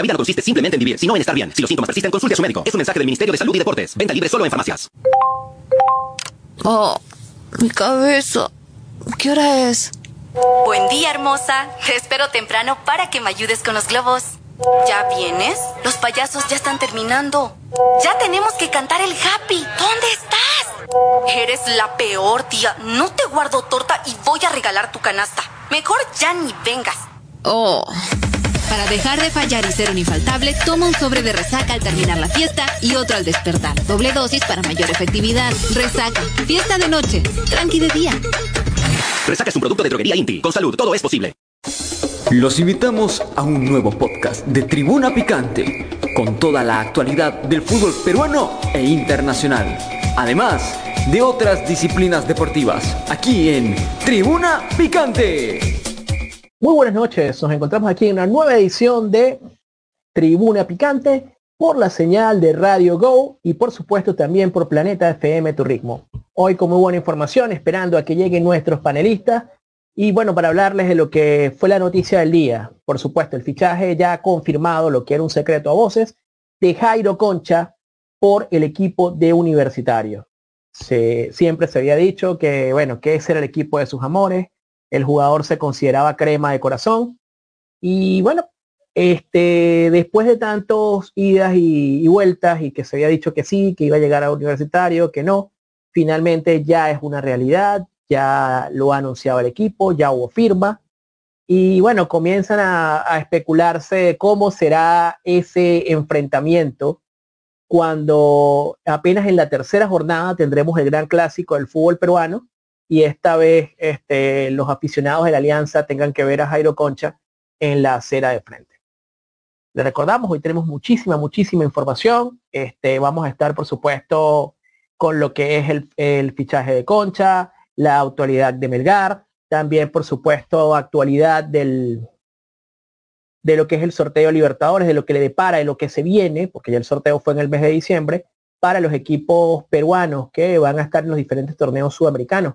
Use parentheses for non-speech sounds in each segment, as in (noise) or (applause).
La vida no consiste simplemente en vivir, sino en estar bien. Si los síntomas persisten, consulte a su médico. Es un mensaje del Ministerio de Salud y Deportes. Venta libre solo en farmacias. Oh, mi cabeza. ¿Qué hora es? Buen día, hermosa. Te espero temprano para que me ayudes con los globos. ¿Ya vienes? Los payasos ya están terminando. Ya tenemos que cantar el happy. ¿Dónde estás? Eres la peor, tía. No te guardo torta y voy a regalar tu canasta. Mejor ya ni vengas. Oh. Para dejar de fallar y ser un infaltable, toma un sobre de resaca al terminar la fiesta y otro al despertar. Doble dosis para mayor efectividad. Resaca. Fiesta de noche. Tranqui de día. Resaca es un producto de droguería Inti. Con salud, todo es posible. Los invitamos a un nuevo podcast de Tribuna Picante, con toda la actualidad del fútbol peruano e internacional, además de otras disciplinas deportivas, aquí en Tribuna Picante. Muy buenas noches, nos encontramos aquí en una nueva edición de Tribuna Picante por la señal de Radio Go y por supuesto también por Planeta FM Tu Ritmo. Hoy con muy buena información, esperando a que lleguen nuestros panelistas y bueno, para hablarles de lo que fue la noticia del día, por supuesto, el fichaje ya confirmado lo que era un secreto a voces de Jairo Concha por el equipo de Universitario. Siempre se había dicho que, bueno, que ese era el equipo de sus amores, el jugador se consideraba crema de corazón y bueno, este, después de tantos idas y, vueltas y que se había dicho que sí, que iba a llegar a Universitario, que no, finalmente ya es una realidad, ya lo ha anunciado el equipo, ya hubo firma. Y bueno, comienzan a, a especularse cómo será ese enfrentamiento cuando apenas en la tercera jornada tendremos el gran clásico del fútbol peruano y esta vez este, los aficionados de la alianza tengan que ver a Jairo Concha en la acera de frente. Le recordamos, hoy tenemos muchísima, muchísima información. Este, vamos a estar, por supuesto, con lo que es el, fichaje de Concha, la actualidad de Melgar, también por supuesto actualidad del, de lo que es el sorteo Libertadores, de lo que le depara, de lo que se viene, porque ya el sorteo fue en el mes de diciembre, para los equipos peruanos que van a estar en los diferentes torneos sudamericanos.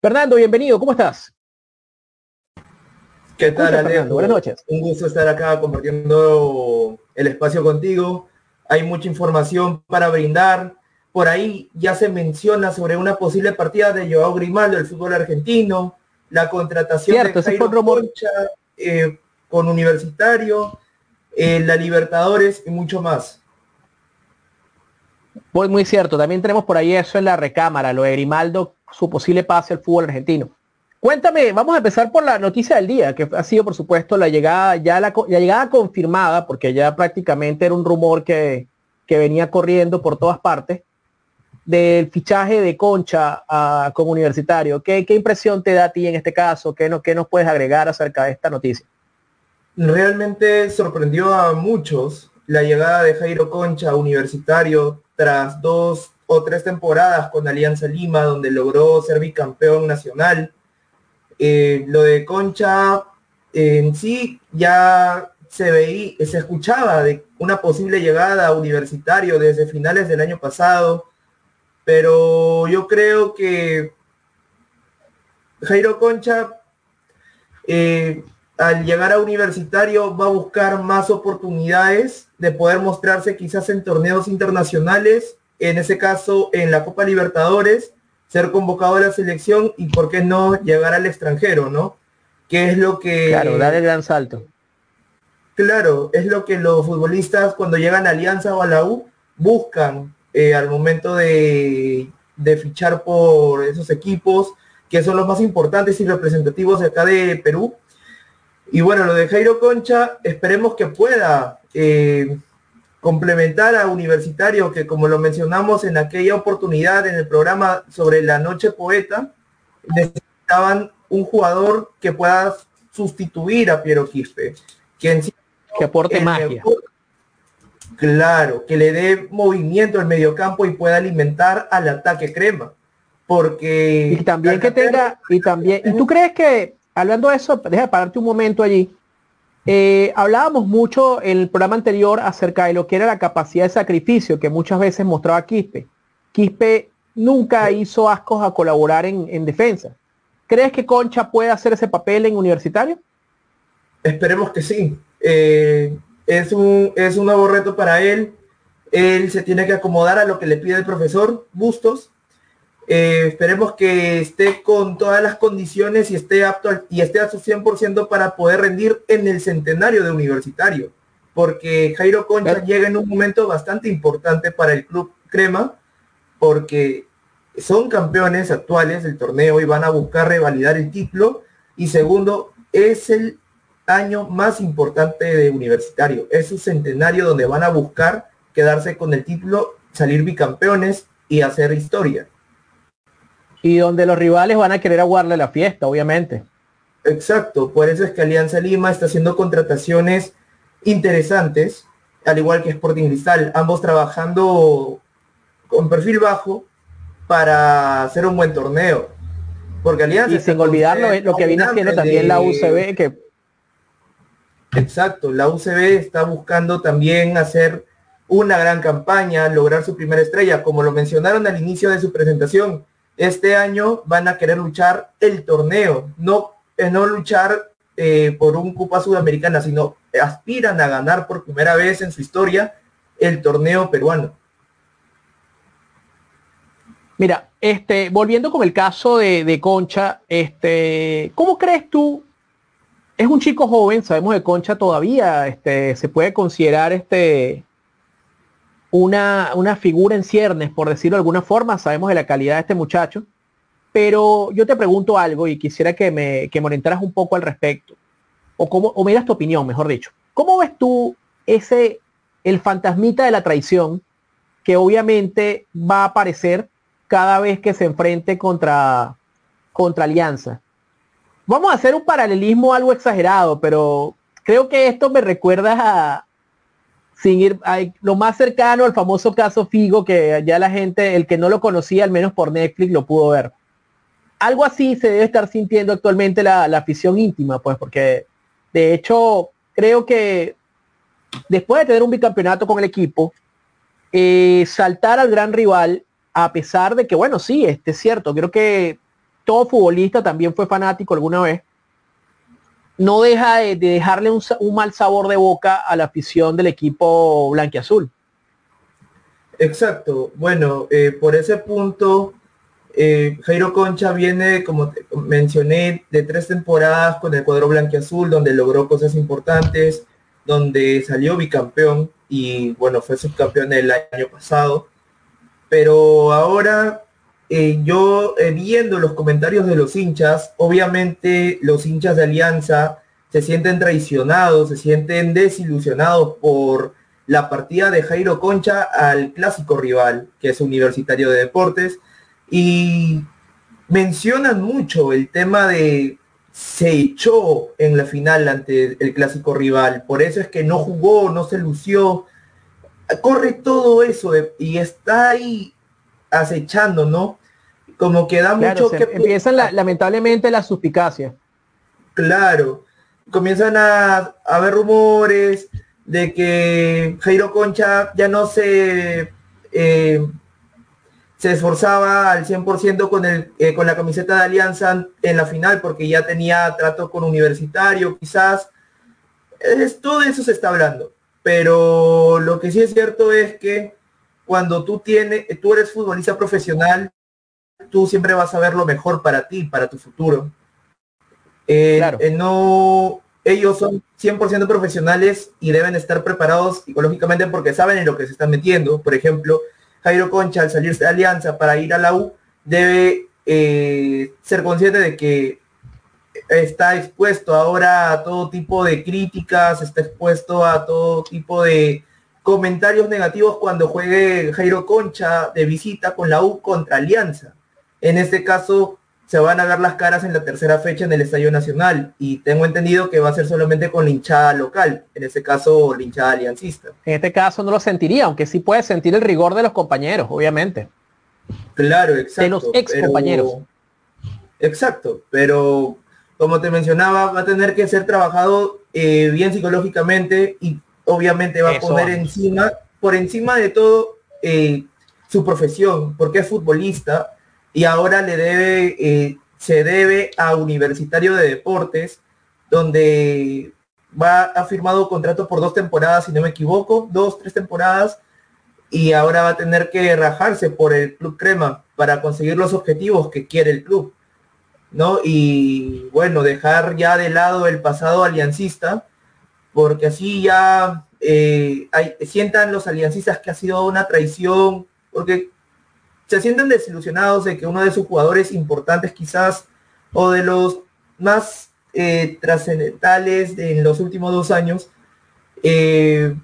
Fernando, bienvenido, ¿cómo estás? ¿Qué tal, Alejo? Fernando, buenas noches. Un gusto estar acá compartiendo el espacio contigo. Hay mucha información para brindar. Por ahí ya se menciona sobre una posible partida de Joao Grimaldo del fútbol argentino, la contratación Cierto, de Jairo. Concha eh, con Universitario, eh, la Libertadores y mucho más. Muy, muy cierto, también tenemos por ahí eso en la recámara, lo de Grimaldo, su posible pase al fútbol argentino. Cuéntame, vamos a empezar por la noticia del día, que ha sido por supuesto la llegada, ya la, llegada confirmada, porque ya prácticamente era un rumor que, que venía corriendo por todas partes, del fichaje de Concha como universitario. ¿Qué, ¿Qué impresión te da a ti en este caso? ¿Qué, no, ¿Qué nos puedes agregar acerca de esta noticia? Realmente sorprendió a muchos la llegada de Jairo Concha a Universitario tras dos o tres temporadas con Alianza Lima, donde logró ser bicampeón nacional. Eh, lo de Concha en sí ya se veía, se escuchaba de una posible llegada a Universitario desde finales del año pasado, pero yo creo que Jairo Concha eh, al llegar a universitario va a buscar más oportunidades de poder mostrarse quizás en torneos internacionales, en ese caso en la Copa Libertadores, ser convocado a la selección y por qué no llegar al extranjero, ¿no? Que es lo que... Claro, dar el gran salto. Claro, es lo que los futbolistas cuando llegan a Alianza o a la U buscan eh, al momento de, de fichar por esos equipos que son los más importantes y representativos de acá de Perú. Y bueno, lo de Jairo Concha, esperemos que pueda eh, complementar a Universitario, que como lo mencionamos en aquella oportunidad en el programa sobre la noche poeta, necesitaban un jugador que pueda sustituir a Piero Quispe, que en sí Que aporte magia. mejor- claro, que le dé movimiento al mediocampo y pueda alimentar al ataque crema. Porque Y también que tenga, y también, ¿y tú crees que, hablando de eso, deja de pararte un momento allí, eh, hablábamos mucho en el programa anterior acerca de lo que era la capacidad de sacrificio que muchas veces mostraba Quispe. Quispe nunca hizo ascos a colaborar en, en defensa. ¿Crees que Concha puede hacer ese papel en universitario? Esperemos que sí. Eh, es un, es un nuevo reto para él. Él se tiene que acomodar a lo que le pide el profesor Bustos. Eh, esperemos que esté con todas las condiciones y esté apto y esté a su 100% para poder rendir en el centenario de universitario. Porque Jairo Concha llega en un momento bastante importante para el club Crema, porque son campeones actuales del torneo y van a buscar revalidar el título. Y segundo, es el año más importante de universitario. Es su centenario donde van a buscar quedarse con el título, salir bicampeones y hacer historia. Y donde los rivales van a querer aguarle la fiesta, obviamente. Exacto, por eso es que Alianza Lima está haciendo contrataciones interesantes, al igual que Sporting Cristal, ambos trabajando con perfil bajo para hacer un buen torneo. Porque Alianza... Y sin olvidar lo, que viene haciendo también la UCB, que... Exacto, la UCB está buscando también hacer una gran campaña, lograr su primera estrella, como lo mencionaron al inicio de su presentación. Este año van a querer luchar el torneo, no, eh, no luchar eh, por un Copa Sudamericana, sino aspiran a ganar por primera vez en su historia el torneo peruano. Mira, este, volviendo con el caso de, Concha, este, ¿cómo crees tú? Es un chico joven, sabemos de Concha todavía, este, se puede considerar este, una, una figura en ciernes, por decirlo de alguna forma, sabemos de la calidad de este muchacho, pero yo te pregunto algo y quisiera que me, que me orientaras un poco al respecto, o, cómo, o me das tu opinión, mejor dicho. ¿Cómo ves tú ese, el fantasmita de la traición que obviamente va a aparecer cada vez que se enfrente contra, contra Alianza. Vamos a hacer un paralelismo algo exagerado, pero creo que esto me recuerda a, sin ir a, lo más cercano al famoso caso Figo, que ya la gente, el que no lo conocía, al menos por Netflix, lo pudo ver. Algo así se debe estar sintiendo actualmente la, afición íntima, pues, porque de hecho creo que después de tener un bicampeonato con el equipo, eh, saltar al gran rival a pesar de que, bueno, sí, este es cierto, creo que todo futbolista también fue fanático alguna vez, no deja de, dejarle un, mal sabor de boca a la afición del equipo blanquiazul. Exacto, bueno, eh, por ese punto, eh, Jairo Concha viene, como mencioné, de tres temporadas con el cuadro blanquiazul, donde logró cosas importantes, donde salió bicampeón y bueno, fue subcampeón el año pasado pero ahora eh, yo eh, viendo los comentarios de los hinchas, obviamente los hinchas de Alianza se sienten traicionados, se sienten desilusionados por la partida de Jairo Concha al clásico rival, que es Universitario de Deportes, y mencionan mucho el tema de se echó en la final ante el clásico rival, por eso es que no jugó, no se lució, corre todo eso y está ahí acechando, ¿no? Como que da mucho que... Empiezan lamentablemente las suspicacias. Claro, comienzan a haber rumores de que Jairo Concha ya no se eh, se esforzaba al 100% con, el, eh, con la camiseta de Alianza en la final porque ya tenía trato con Universitario, quizás. Es, todo eso se está hablando. Pero lo que sí es cierto es que cuando tú tienes, tú eres futbolista profesional, tú siempre vas a ver lo mejor para ti, para tu futuro. Eh, eh, no, ellos son 100% profesionales y deben estar preparados psicológicamente porque saben en lo que se están metiendo. Por ejemplo, Jairo Concha al salirse de Alianza para ir a la U debe eh, ser consciente de que está expuesto ahora a todo tipo de críticas, está expuesto a todo tipo de comentarios negativos cuando juegue Jairo Concha de visita con la U contra Alianza. En este caso se van a ver las caras en la tercera fecha en el Estadio Nacional y tengo entendido que va a ser solamente con la hinchada local, en este caso la hinchada aliancista. En este caso no lo sentiría, aunque sí puede sentir el rigor de los compañeros, obviamente. Claro, exacto. De los ex compañeros. Exacto, pero como te mencionaba, va a tener que ser trabajado eh, bien psicológicamente y obviamente va a poner encima, por encima de todo, eh, su profesión, porque es futbolista y ahora le debe, eh, se debe a Universitario de Deportes, donde va, ha firmado contrato por dos temporadas, si no me equivoco, dos, tres temporadas, y ahora va a tener que rajarse por el Club Crema para conseguir los objetivos que quiere el club, ¿no? Y bueno, dejar ya de lado el pasado aliancista, porque así ya eh, sientan los aliancistas que ha sido una traición, porque se sienten desilusionados de que uno de sus jugadores importantes quizás, o de los más eh, trascendentales en los últimos dos años, eh,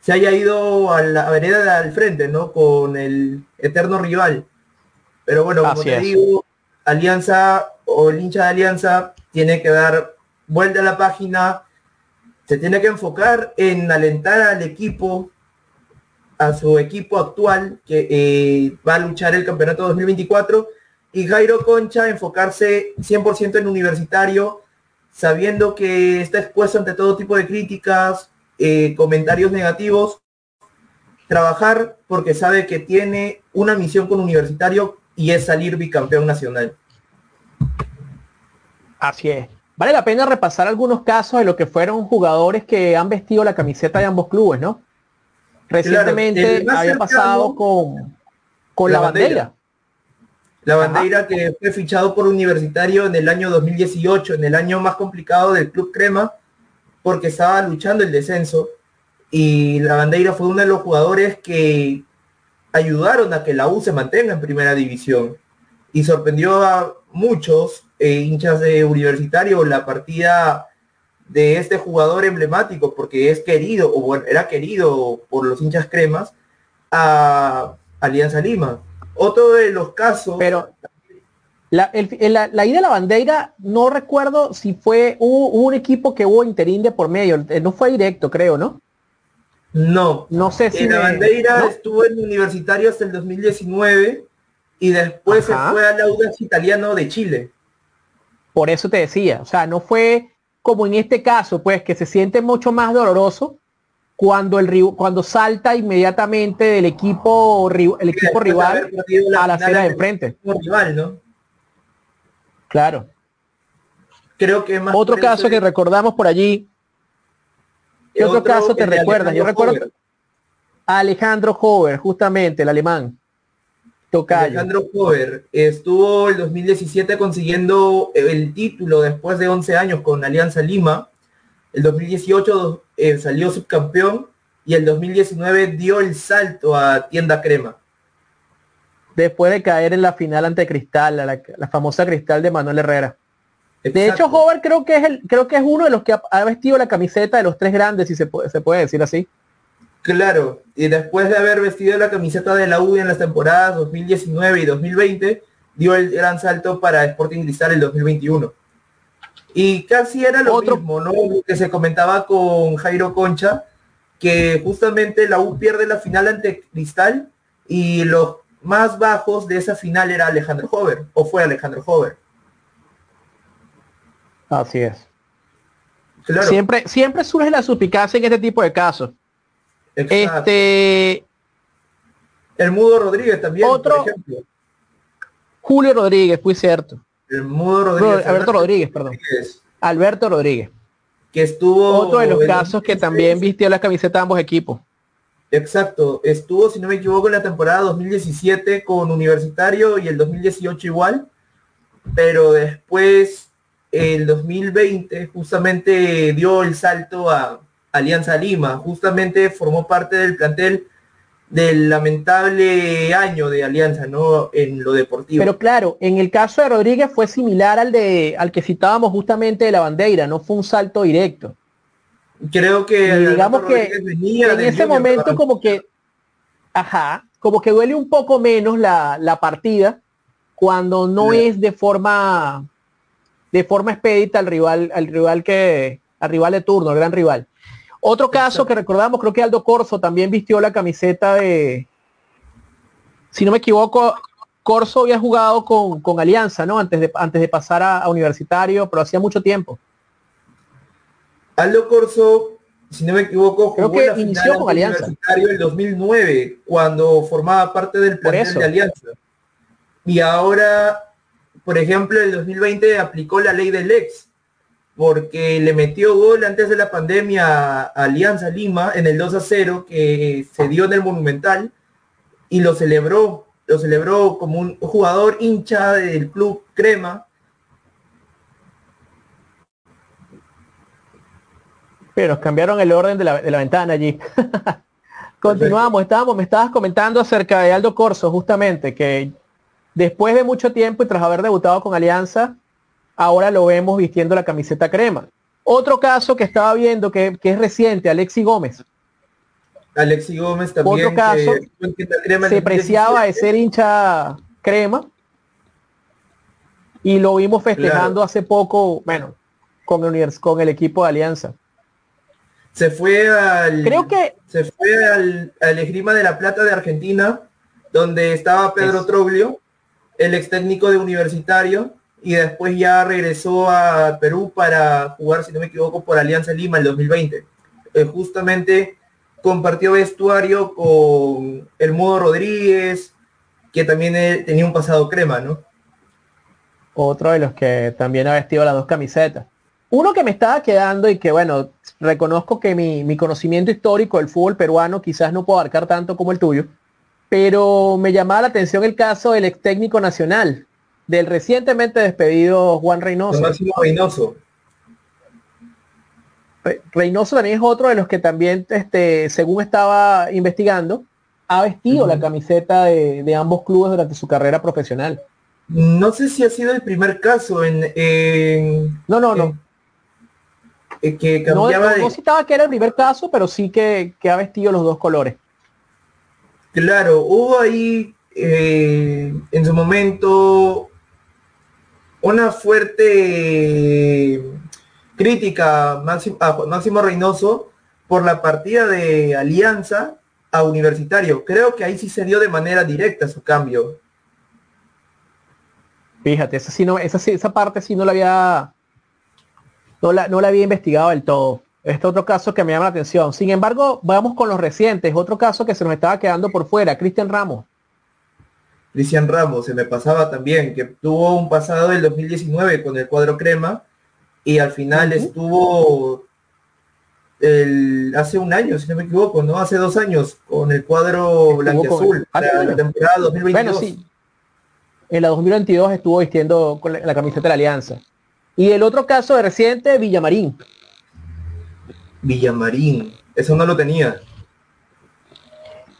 se haya ido a la vereda al frente, ¿no? Con el eterno rival. Pero bueno, como te digo, Alianza o el hincha de Alianza tiene que dar vuelta a la página, se tiene que enfocar en alentar al equipo, a su equipo actual que eh, va a luchar el campeonato 2024 y Jairo Concha enfocarse 100% en universitario, sabiendo que está expuesto ante todo tipo de críticas, eh, comentarios negativos, trabajar porque sabe que tiene una misión con universitario y es salir bicampeón nacional. Así es. Vale la pena repasar algunos casos de lo que fueron jugadores que han vestido la camiseta de ambos clubes, ¿no? Recientemente había pasado con, con la, bandera. La bandera que fue fichado por Universitario en el año 2018, en el año más complicado del Club Crema, porque estaba luchando el descenso. Y la bandera fue uno de los jugadores que ayudaron a que la U se mantenga en primera división. Y sorprendió a muchos eh, hinchas de universitario la partida de este jugador emblemático, porque es querido, o bueno, era querido por los hinchas cremas, a Alianza Lima. Otro de los casos... Pero la, la, ida de la bandera, no recuerdo si fue, hubo, un equipo que hubo interín de por medio, eh, no fue directo, creo, ¿no? No. No sé si... la bandera estuvo en universitario hasta el 2019 y después se fue al Audax Italiano de Chile. Por eso te decía, o sea, no fue como en este caso, pues que se siente mucho más doloroso cuando el cuando salta inmediatamente del equipo el equipo rival a la acera de enfrente. Rival, ¿no? Claro. Creo que más otro caso que recordamos por allí. ¿Qué otro, caso te recuerdas? Yo recuerdo a Alejandro Hover, justamente el alemán. Alejandro Cover estuvo el 2017 consiguiendo el título después de 11 años con Alianza Lima. El 2018 eh, salió subcampeón y el 2019 dio el salto a Tienda Crema. Después de caer en la final ante Cristal, la, famosa Cristal de Manuel Herrera. De hecho, Hover creo que es el, creo que es uno de los que ha, vestido la camiseta de los tres grandes, si se puede, se puede decir así. Claro, y después de haber vestido la camiseta de la U en las temporadas 2019 y 2020, dio el gran salto para Sporting Cristal el 2021. Y casi era lo mismo, ¿no? Que se comentaba con Jairo Concha, que justamente la U pierde la final ante Cristal y los más bajos de esa final era Alejandro Hover, o fue Alejandro Hover. Así es. Siempre, siempre surge la suspicacia en este tipo de casos. Este. El Mudo Rodríguez también, otro, Julio Rodríguez, fui cierto. El Mudo Rodríguez. Alberto Rodríguez, perdón. Alberto Rodríguez. Que estuvo. Otro de los casos que también vistió la camiseta de ambos equipos. Exacto. Estuvo, si no me equivoco, en la temporada 2017 con Universitario y el 2018 igual. Pero después, el 2020, justamente dio el salto a, Alianza Lima. Justamente formó parte del plantel del lamentable año de Alianza, ¿no? En lo deportivo. Pero claro, en el caso de Rodríguez fue similar al de al que citábamos justamente de la bandera, no fue un salto directo. Creo que digamos que en ese momento como que ajá, como que duele un poco menos la, partida cuando no es de forma de forma expedita al rival, al rival que, al rival de turno, al gran rival. Otro caso que recordamos, creo que Aldo Corso también vistió la camiseta de, si no me equivoco, Corso había jugado con, Alianza, ¿no? Antes de, antes de pasar a, Universitario, pero hacía mucho tiempo. Aldo Corso, si no me equivoco, jugó que inició con Alianza. Universitario en 2009, cuando formaba parte del plantel de Alianza. Y ahora, por ejemplo, en el 2020 aplicó la ley del ex porque le metió gol antes de la pandemia a Alianza Lima en el 2 a 0 que se dio en el Monumental y lo celebró, lo celebró como un jugador hincha del club Crema. Pero cambiaron el orden de la, de la ventana allí. (laughs) Continuamos, estábamos, me estabas comentando acerca de Aldo Corso, justamente, que después de mucho tiempo y tras haber debutado con Alianza, ahora lo vemos vistiendo la camiseta crema. Otro caso que estaba viendo que, que es reciente, Alexi Gómez. Alexi Gómez también. Otro caso, que, crema se preciaba de ser hincha crema y lo vimos festejando Claro. hace poco, bueno, con el, univers- con el equipo de Alianza. Se fue al. Creo que Se fue al, al Esgrima de la Plata de Argentina, donde estaba Pedro Es- Troglio, el ex técnico de Universitario, y después ya regresó a Perú para jugar, si no me equivoco, por Alianza Lima el 2020. Eh, justamente compartió vestuario con el Modo Rodríguez, que también eh, tenía un pasado crema, ¿no? otro de los que también ha vestido las dos camisetas. Uno que me estaba quedando y que bueno, reconozco que mi, mi conocimiento histórico del fútbol peruano quizás no puedo abarcar tanto como el tuyo, pero me llamaba la atención el caso del ex técnico nacional, del recientemente despedido Juan Reynoso. Máximo Reynoso. Re- Reynoso también es otro de los que también, este, según estaba investigando, ha vestido la camiseta de, de ambos clubes durante su carrera profesional. No sé si ha sido el primer caso en, en- No, no, no. eh, que No, cambiaba no, de, no citaba que era el primer caso, pero sí que, que ha vestido los dos colores. Claro, hubo ahí eh, en su momento una fuerte crítica a Máximo, Reynoso por la partida de Alianza a Universitario. Creo que ahí sí se dio de manera directa su cambio. Fíjate, esa sí no, esa sí- esa parte sí no la había, no la, no la había investigado del todo. Este otro caso que me llama la atención. Sin embargo, vamos con los recientes. Otro caso que se nos estaba quedando por fuera, Cristian Ramos. Cristian Ramos, se me pasaba también, que tuvo un pasado del 2019 con el cuadro crema y al final estuvo el, hace un año, si no me equivoco, ¿no? Hace dos años con el cuadro blanqueazul con- para Ah, la temporada 2022. Bueno, sí. En la 2022 estuvo vistiendo con la, la camiseta de la Alianza. Y el otro caso de reciente, Villamarín. Villamarín, eso no lo tenía.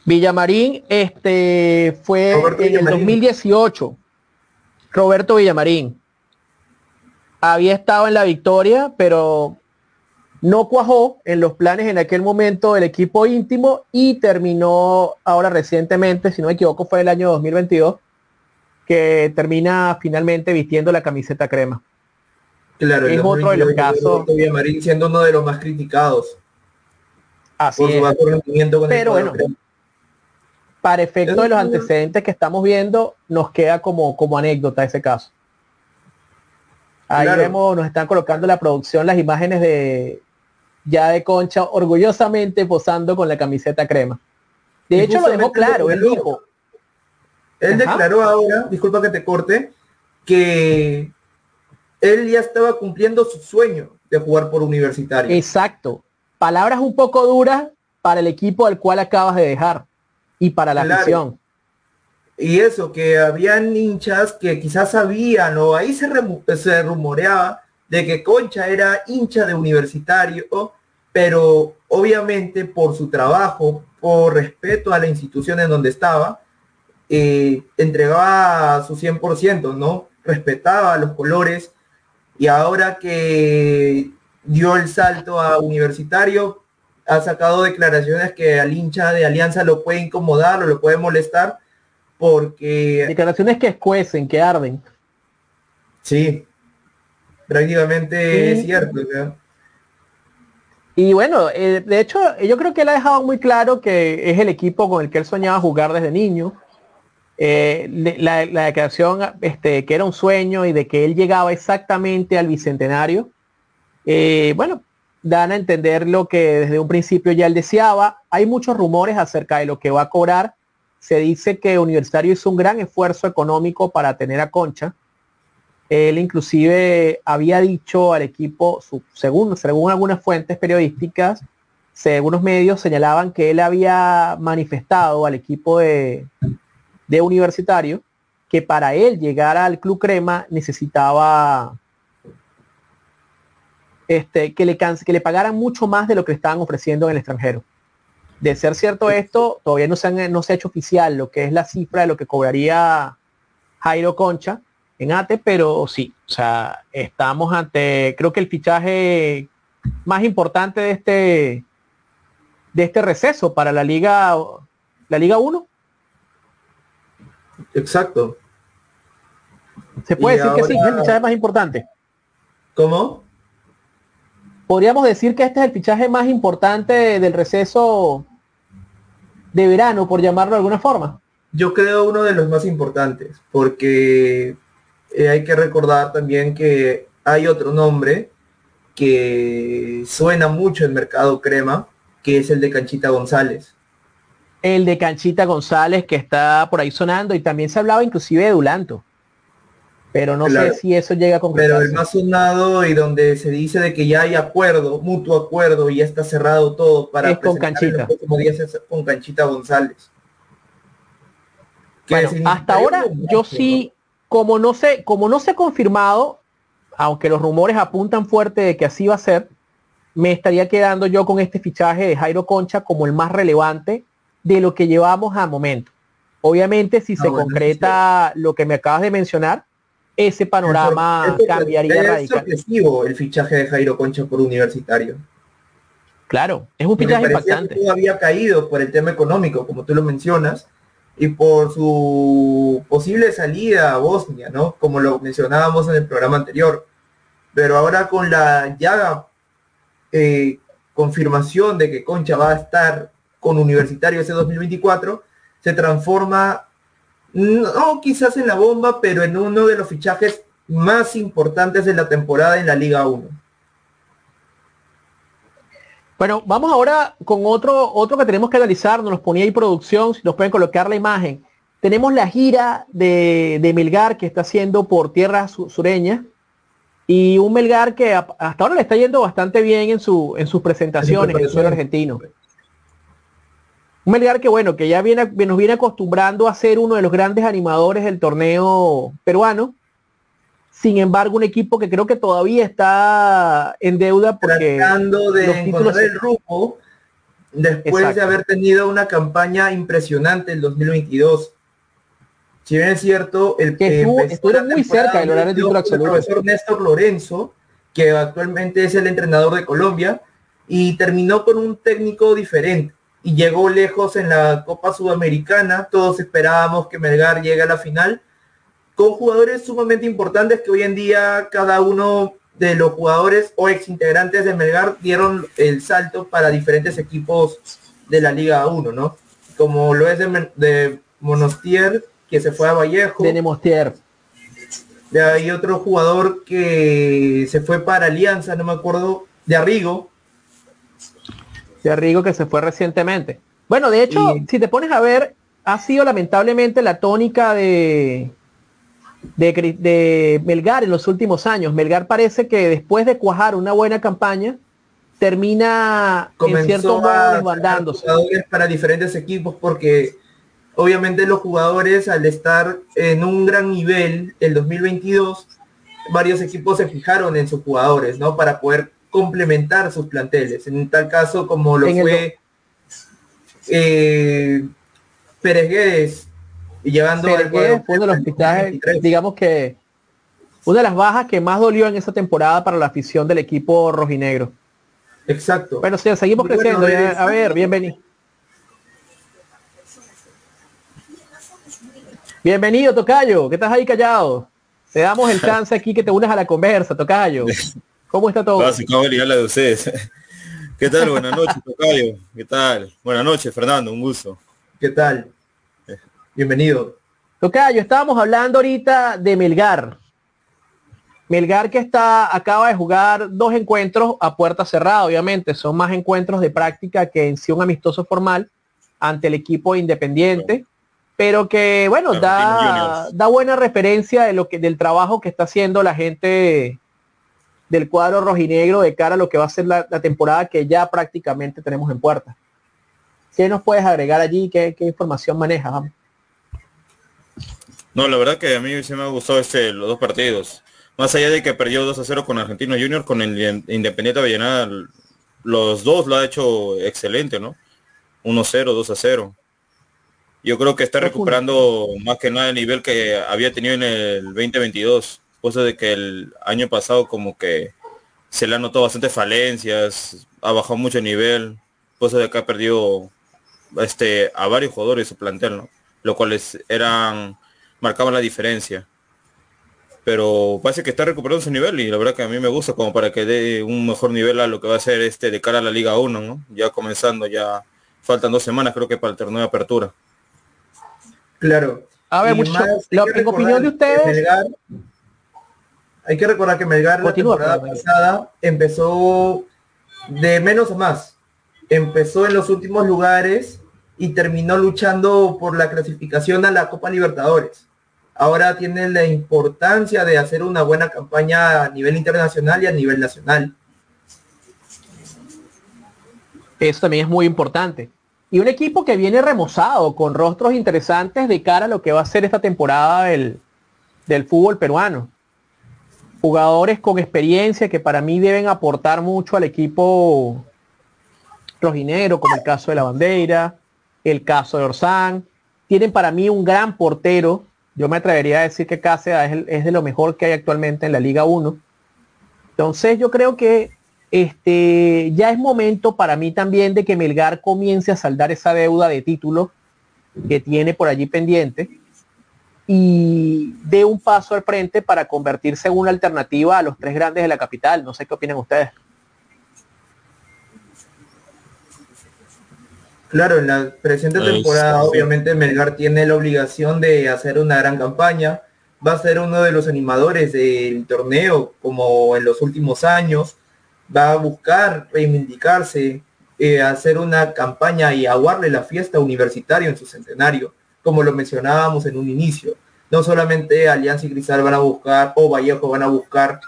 Villamarín este, fue Roberto en el Villamarín. 2018. Roberto Villamarín. Había estado en la victoria, pero no cuajó en los planes en aquel momento del equipo íntimo y terminó ahora recientemente, si no me equivoco, fue el año 2022, que termina finalmente vistiendo la camiseta crema. Claro, el Es otro de los 2022, casos. Villamarín siendo uno de los más criticados Así por su es. bajo rendimiento con Pero el bueno, crema. Para efecto de los antecedentes que estamos viendo, nos queda como, como anécdota ese caso. Ahí Claro. vemos, nos están colocando la producción las imágenes de ya de Concha orgullosamente posando con la camiseta crema. De Y hecho lo dejó claro, él dijo, Él Ajá. declaró ahora, disculpa que te corte, que él ya estaba cumpliendo su sueño de jugar por universitario. exacto, palabras un poco duras para el equipo al cual acabas de dejar y para la Claro. afición. Y eso, que habían hinchas que quizás sabían, o ahí se, se rumoreaba de que Concha era hincha de universitario, pero obviamente por su trabajo, por respeto a la institución en donde estaba, eh, entregaba su 100%, ¿no? Respetaba los colores y ahora que dio el salto a universitario, ha sacado declaraciones que al hincha de Alianza lo puede incomodar o lo puede molestar porque Declaraciones que escuecen, que arden. sí, prácticamente Sí. es cierto. ¿no? Y bueno, eh, de hecho, yo creo que él ha dejado muy claro que es el equipo con el que él soñaba jugar desde niño. Eh, la, la declaración este, que era un sueño y de que él llegaba exactamente al bicentenario. eh, bueno, dan a entender lo que desde un principio ya él deseaba. Hay muchos rumores acerca de lo que va a cobrar. Se dice que Universitario hizo un gran esfuerzo económico para tener a Concha. Él inclusive había dicho al equipo, según, según algunas fuentes periodísticas, según los medios señalaban que él había manifestado al equipo de universitario que para él llegar al Club Crema necesitaba este, que, le, que le pagaran mucho más de lo que le estaban ofreciendo en el extranjero. De ser cierto esto, todavía no se, no se ha hecho oficial lo que es la cifra de lo que cobraría Jairo Concha en ATE, pero sí, o sea, estamos ante, creo que el fichaje más importante de este de este receso para la liga la liga 1 exacto. Se puede decir que sí es el fichaje más importante cómo podríamos decir que este es el fichaje más importante del receso de verano por llamarlo de alguna forma yo creo uno de los más importantes porque eh, hay que recordar también que hay otro nombre que suena mucho en mercado crema que es el de Canchita González. El de Canchita González que está por ahí sonando y también se hablaba inclusive de Dulanto. Pero no sé si eso llega a Pero el más sonado y donde se dice de que ya hay acuerdo, mutuo acuerdo y ya está cerrado todo para es con Canchita. con Canchita González. hasta ahora yo sí, como no sé, como no se ha confirmado, aunque los rumores apuntan fuerte de que así va a ser, me estaría quedando yo con este fichaje de Jairo Concha como el más relevante de lo que llevamos a momento. Obviamente, si ah, se concreta lo que me acabas de mencionar, ese panorama cambiaría radicalmente. el fichaje de Jairo Concha por universitario. Claro, es un fichaje impactante. Que había caído por el tema económico, como tú lo mencionas, y por su posible salida a Bosnia, ¿no? Como lo mencionábamos en el programa anterior. Pero ahora con la ya eh, confirmación de que Concha va a estar con Universitario ese 2024, se transforma, no quizás en la bomba, pero en uno de los fichajes más importantes de la temporada en la Liga 1. Bueno, vamos ahora con otro, otro que tenemos que analizar, nos ponía ahí producción, si nos pueden colocar la imagen. Tenemos la gira de, de Milgar que está haciendo por tierras sureñas y un Melgar que hasta ahora le está yendo bastante bien en, su, en sus presentaciones en el suelo argentino. Un Melgar que bueno, que ya viene, nos viene acostumbrando a ser uno de los grandes animadores del torneo peruano. Sin embargo, un equipo que creo que todavía está en deuda porque tratando de los títulos el rumbo después de haber tenido una campaña impresionante el 2022 si bien es cierto, el que estuvo, muy cerca del horario absoluto. El profesor Néstor Lorenzo, que actualmente es el entrenador de Colombia, y terminó con un técnico diferente y llegó lejos en la Copa Sudamericana. Todos esperábamos que Melgar llegue a la final con jugadores sumamente importantes que hoy en día cada uno de los jugadores o ex integrantes de Melgar dieron el salto para diferentes equipos de la Liga 1, ¿no? Como lo es de, de Monostier, que se fue a Vallejo. De Nemostier. Hay otro jugador que se fue para Alianza, no me acuerdo, de Arrigo. De Arrigo que se fue recientemente. Bueno, de hecho, si te pones a ver, ha sido lamentablemente la tónica de, de, de, Melgar en los últimos años. Melgar parece que después de cuajar una buena campaña, termina en cierto modo desbandándose. Para diferentes equipos porque obviamente los jugadores al estar en un gran nivel el 2022, varios equipos se fijaron en sus jugadores, ¿no? Para poder complementar sus planteles. En tal caso como lo fue eh, Pérez Guedes, y llevando al juego, fue uno de los fichajes, digamos que una de las bajas que más dolió en esa temporada para la afición del equipo rojinegro. Exacto. Bueno, sí, seguimos creciendo. a ver, bienvenido. Bienvenido, Tocayo, ¿qué estás ahí callado? Te damos el chance aquí que te unas a la conversa, Tocayo. (laughs) ¿Cómo está todo? de ustedes. (laughs) ¿Qué tal? Buenas noches, Tocayo. ¿Qué tal? Buenas noches, Fernando, un gusto. ¿Qué tal? Bienvenido. Tocayo, estábamos hablando ahorita de Melgar. Melgar que está, acaba de jugar dos encuentros a puerta cerrada, obviamente. Son más encuentros de práctica que en sí un amistoso formal ante el equipo independiente pero que bueno, da, da buena referencia de lo que, del trabajo que está haciendo la gente del cuadro rojinegro de cara a lo que va a ser la, la temporada que ya prácticamente tenemos en puerta. ¿Qué nos puedes agregar allí? ¿Qué, qué información manejas? Vamos. No, la verdad que a mí sí me ha gustado este, los dos partidos. Más allá de que perdió 2 a 0 con Argentino Junior, con el In- Independiente Avellaneda, los dos lo ha hecho excelente, ¿no? 1-0, 2 a 0. Yo creo que está recuperando más que nada el nivel que había tenido en el 2022. Cosa de que el año pasado como que se le han notado bastantes falencias, ha bajado mucho el nivel, cosa de que ha perdido este, a varios jugadores su plantel, ¿no? Lo cuales eran, marcaban la diferencia. Pero parece que está recuperando su nivel y la verdad que a mí me gusta como para que dé un mejor nivel a lo que va a ser este de cara a la Liga 1, ¿no? Ya comenzando, ya faltan dos semanas creo que para el torneo de apertura. Claro. A ver, que en opinión de ustedes- hay que recordar que Melgar Continúa, la temporada pasada empezó de menos a más. Empezó en los últimos lugares y terminó luchando por la clasificación a la Copa Libertadores. Ahora tiene la importancia de hacer una buena campaña a nivel internacional y a nivel nacional. Eso también es muy importante. Y un equipo que viene remozado, con rostros interesantes de cara a lo que va a ser esta temporada del, del fútbol peruano. Jugadores con experiencia que para mí deben aportar mucho al equipo rojinegro, como el caso de la bandera, el caso de Orsán. Tienen para mí un gran portero. Yo me atrevería a decir que Cáceres es, es de lo mejor que hay actualmente en la Liga 1. Entonces yo creo que este, ya es momento para mí también de que Melgar comience a saldar esa deuda de títulos que tiene por allí pendiente y dé un paso al frente para convertirse en una alternativa a los tres grandes de la capital. No sé qué opinan ustedes. Claro, en la presente temporada obviamente Melgar tiene la obligación de hacer una gran campaña. Va a ser uno de los animadores del torneo como en los últimos años. Va a buscar reivindicarse, eh, hacer una campaña y aguarle la fiesta universitaria en su centenario, como lo mencionábamos en un inicio. No solamente Alianza y Cristal van a buscar, o Vallejo van a buscar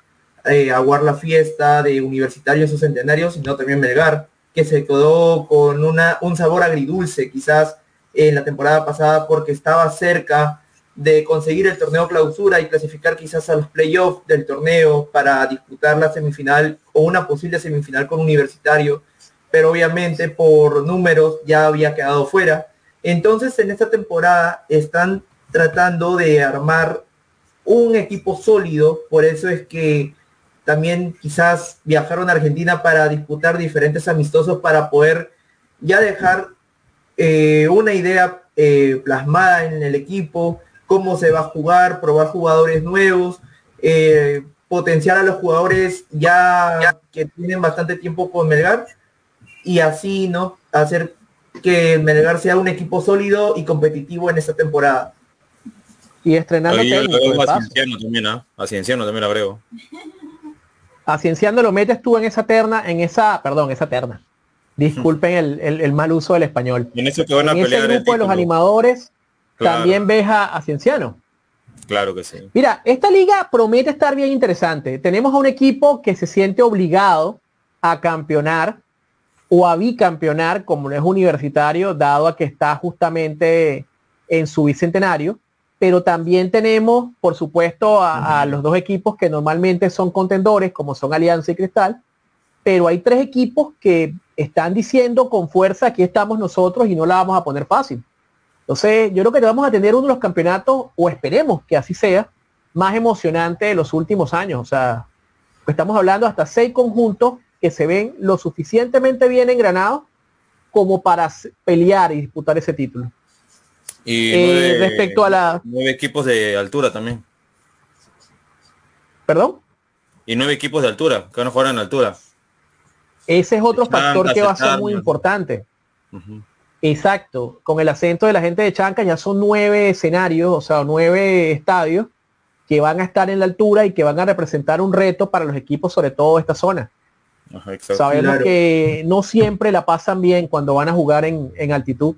eh, aguar la fiesta de universitario en su centenario, sino también Melgar, que se quedó con una, un sabor agridulce quizás en la temporada pasada porque estaba cerca de conseguir el torneo clausura y clasificar quizás a los playoffs del torneo para disputar la semifinal o una posible semifinal con universitario, pero obviamente por números ya había quedado fuera. Entonces en esta temporada están tratando de armar un equipo sólido, por eso es que también quizás viajaron a Argentina para disputar diferentes amistosos para poder ya dejar eh, una idea eh, plasmada en el equipo, cómo se va a jugar, probar jugadores nuevos, eh, potenciar a los jugadores ya que tienen bastante tiempo con Melgar y así, ¿no? Hacer que Melgar sea un equipo sólido y competitivo en esta temporada. Y estrenando yo técnico, veo a. Cienciano también, ¿ah? A Cienciano también la agrego. A Cienciano lo metes tú en esa terna, en esa, perdón, esa terna. Disculpen el, el- el mal uso del español. En eso que van a En ese pelear el grupo de los animadores Claro. también ves a, a Cienciano. Claro que sí. Mira, esta liga promete estar bien interesante. Tenemos a un equipo que se siente obligado a campeonar o a bicampeonar, como no es universitario, dado a que está justamente en su bicentenario. Pero también tenemos, por supuesto, a, a los dos equipos que normalmente son contendores, como son Alianza y Cristal. Pero hay tres equipos que están diciendo con fuerza, aquí estamos nosotros y no la vamos a poner fácil. Entonces, yo creo que vamos a tener uno de los campeonatos, o esperemos que así sea, más emocionante de los últimos años. O sea, estamos hablando hasta seis conjuntos que se ven lo suficientemente bien engranados como para pelear y disputar ese título. Y Eh, nueve, respecto a la- nueve equipos de altura también. ¿Perdón? Y nueve equipos de altura, que van a jugar en altura. Ese es otro Chanca, factor que va a ser muy importante. Exacto. Con el acento de la gente de Chanca ya son nueve escenarios, o sea, nueve estadios que van a estar en la altura y que van a representar un reto para los equipos, sobre todo esta zona. Ajá. Sabemos Claro. que no siempre la pasan bien cuando van a jugar en, en altitud.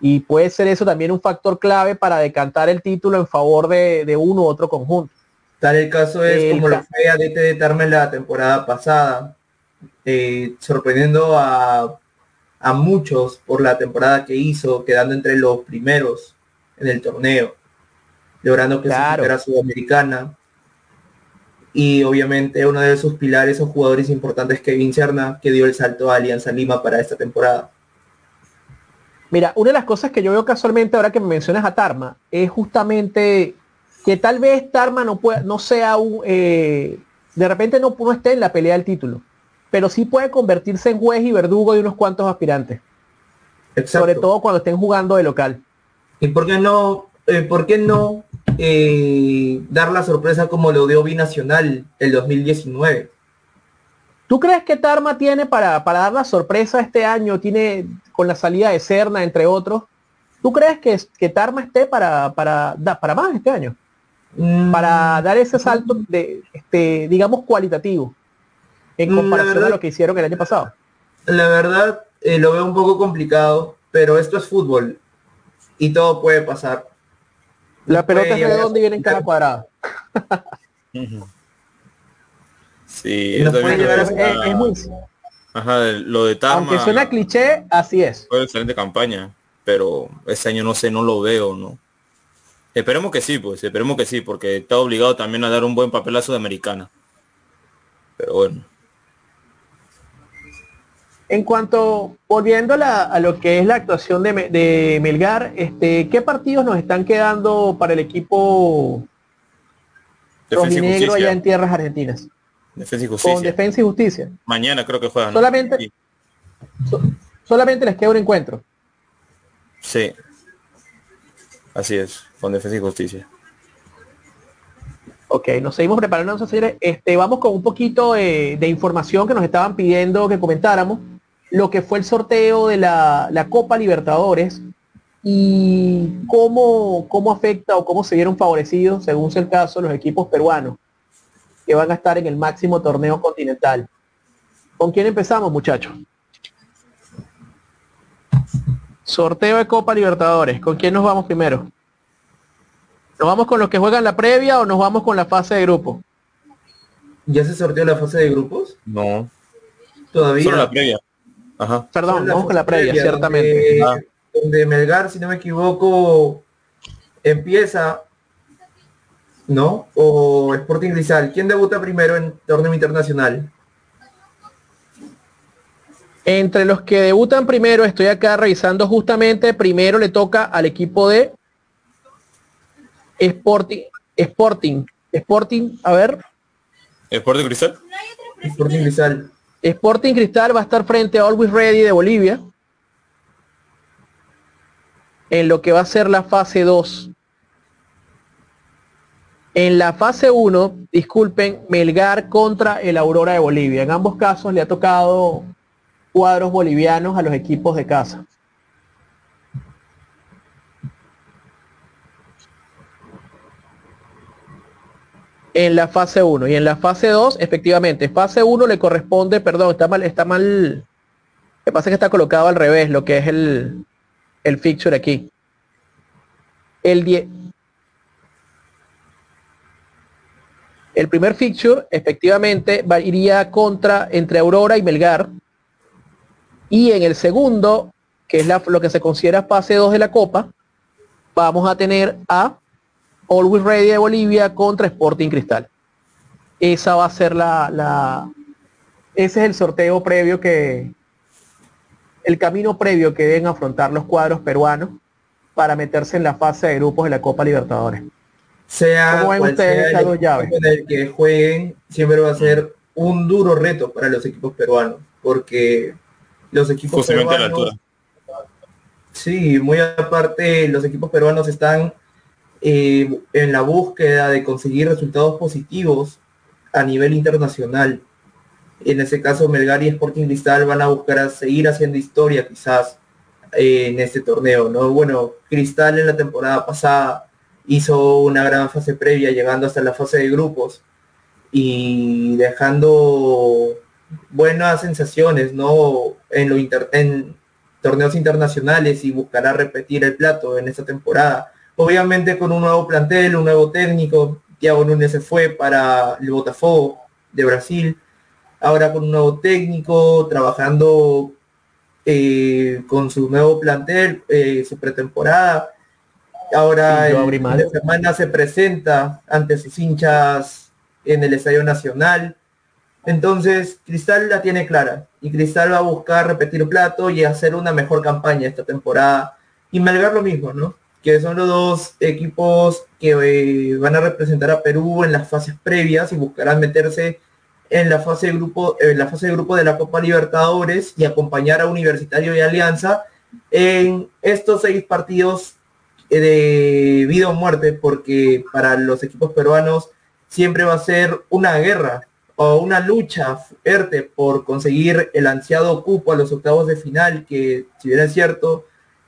Y puede ser eso también un factor clave para decantar el título en favor de, de uno u otro conjunto. Tal el caso es El como lo fue ADT de Tarma la temporada pasada, eh, sorprendiendo a, a muchos por la temporada que hizo, quedando entre los primeros en el torneo, logrando clasificar Claro. a Sudamericana. Y obviamente uno de sus pilares o jugadores importantes, Kevin Serna, que dio el salto a Alianza Lima para esta temporada. Mira, una de las cosas que yo veo casualmente ahora que me mencionas a Tarma es justamente que tal vez Tarma no pueda, no sea un, eh, de repente no, no esté en la pelea del título, pero sí puede convertirse en juez y verdugo de unos cuantos aspirantes, Exacto. sobre todo cuando estén jugando de local. ¿Y por qué no, eh, por qué no eh, dar la sorpresa como lo dio Binacional el 2019? ¿Tú crees que Tarma tiene para, para dar la sorpresa este año, tiene con la salida de Serna, entre otros? ¿Tú crees que, que Tarma esté para, para, para más este año? Mm, Para dar ese salto de, este, digamos, cualitativo en Mm, comparación a lo que hicieron el año pasado. La verdad, eh, lo veo un poco complicado, pero esto es fútbol y todo puede pasar. La pelota es redonda y viene en caja (laughs) cuadrada. Sí, puede a Es, muy, Ajá, lo de Tarma aunque suena cliché, así es. fue excelente campaña, pero este año no sé, no lo veo, ¿no? Esperemos que sí, pues, esperemos que sí, porque está obligado también a dar un buen papel a Sudamericana. Pero bueno. En cuanto, volviendo a, la- a lo que es la actuación de, Me- de Melgar, este, ¿qué partidos nos están quedando para el equipo rojinegro allá en tierras argentinas? Defensa y Con justicia. defensa y justicia. Mañana creo que juegan. ¿no? Solamente- Sí. So- solamente les queda un encuentro. Sí. Así es, con defensa y justicia. Ok, nos seguimos preparando, señores. Este, vamos con un poquito eh, de información que nos estaban pidiendo que comentáramos. Lo que fue el sorteo de la, la Copa Libertadores y cómo, cómo afecta o cómo se vieron favorecidos, según sea el caso, los equipos peruanos que van a estar en el máximo torneo continental. ¿Con quién empezamos, muchachos? Sorteo de Copa Libertadores. ¿Con quién nos vamos primero? ¿Nos vamos con los que juegan la previa o nos vamos con la fase de grupo? ¿Ya se sorteó la fase de grupos? No. Todavía. Solo la previa. Ajá. Perdón, vamos con la previa, ciertamente. Donde, Ah. donde Melgar, si no me equivoco, empieza, ¿no? O Sporting Cristal. ¿Quién debuta primero en torneo internacional? Entre los que debutan primero, estoy acá revisando justamente, primero le toca al equipo de Sporting, Sporting, Sporting, a ver, ¿Sport de Cristal? Sporting Cristal. Sporting Cristal va a estar frente a Always Ready de Bolivia. En lo que va a ser la fase 2. En la fase 1, disculpen, Melgar contra el Aurora de Bolivia. En ambos casos le ha tocado cuadros bolivianos a los equipos de casa. En la fase 1 y en la fase 2, efectivamente, fase 1 le corresponde, perdón, está mal, está mal. Lo que pasa es que está colocado al revés, lo que es el, el fixture aquí. El 10. El primer fixture, efectivamente, va- iría contra entre Aurora y Melgar. Y en el segundo, que es la- lo que se considera fase 2 de la Copa, vamos a tener a Always Ready de Bolivia contra Sporting Cristal. Esa va a ser la, la- ese es el sorteo previo que, el camino previo que deben afrontar los cuadros peruanos para meterse en la fase de grupos de la Copa Libertadores. Sea ¿Cómo ven cual ustedes sea estas el llaves? con el que jueguen, siempre va a ser un duro reto para los equipos peruanos, porque los equipos Justamente a la peruanos, altura. sí, muy aparte, los equipos peruanos están eh, en la búsqueda de conseguir resultados positivos a nivel internacional. En ese caso, Melgar y Sporting Cristal van a buscar a seguir haciendo historia quizás eh, en este torneo, ¿no? Bueno, Cristal en la temporada pasada hizo una gran fase previa, llegando hasta la fase de grupos y dejando buenas sensaciones, ¿no? En lo en torneos internacionales y buscará repetir el plato en esta temporada. Obviamente con un nuevo plantel, un nuevo técnico, Thiago Núñez se fue para el Botafogo de Brasil, ahora con un nuevo técnico, trabajando eh, con su nuevo plantel, eh, su pretemporada. Ahora el fin de semana se presenta ante sus hinchas en el Estadio Nacional. Entonces, Cristal la tiene clara y Cristal va a buscar repetir plato y hacer una mejor campaña esta temporada. Y Melgar lo mismo, ¿no? Que son los dos equipos que eh, van a representar a Perú en las fases previas y buscarán meterse en la fase de grupo, en la fase de grupo de la Copa Libertadores y acompañar a Universitario y Alianza en estos seis partidos de vida o muerte, porque para los equipos peruanos siempre va a ser una guerra o una lucha fuerte por conseguir el ansiado cupo a los octavos de final, que si bien es cierto,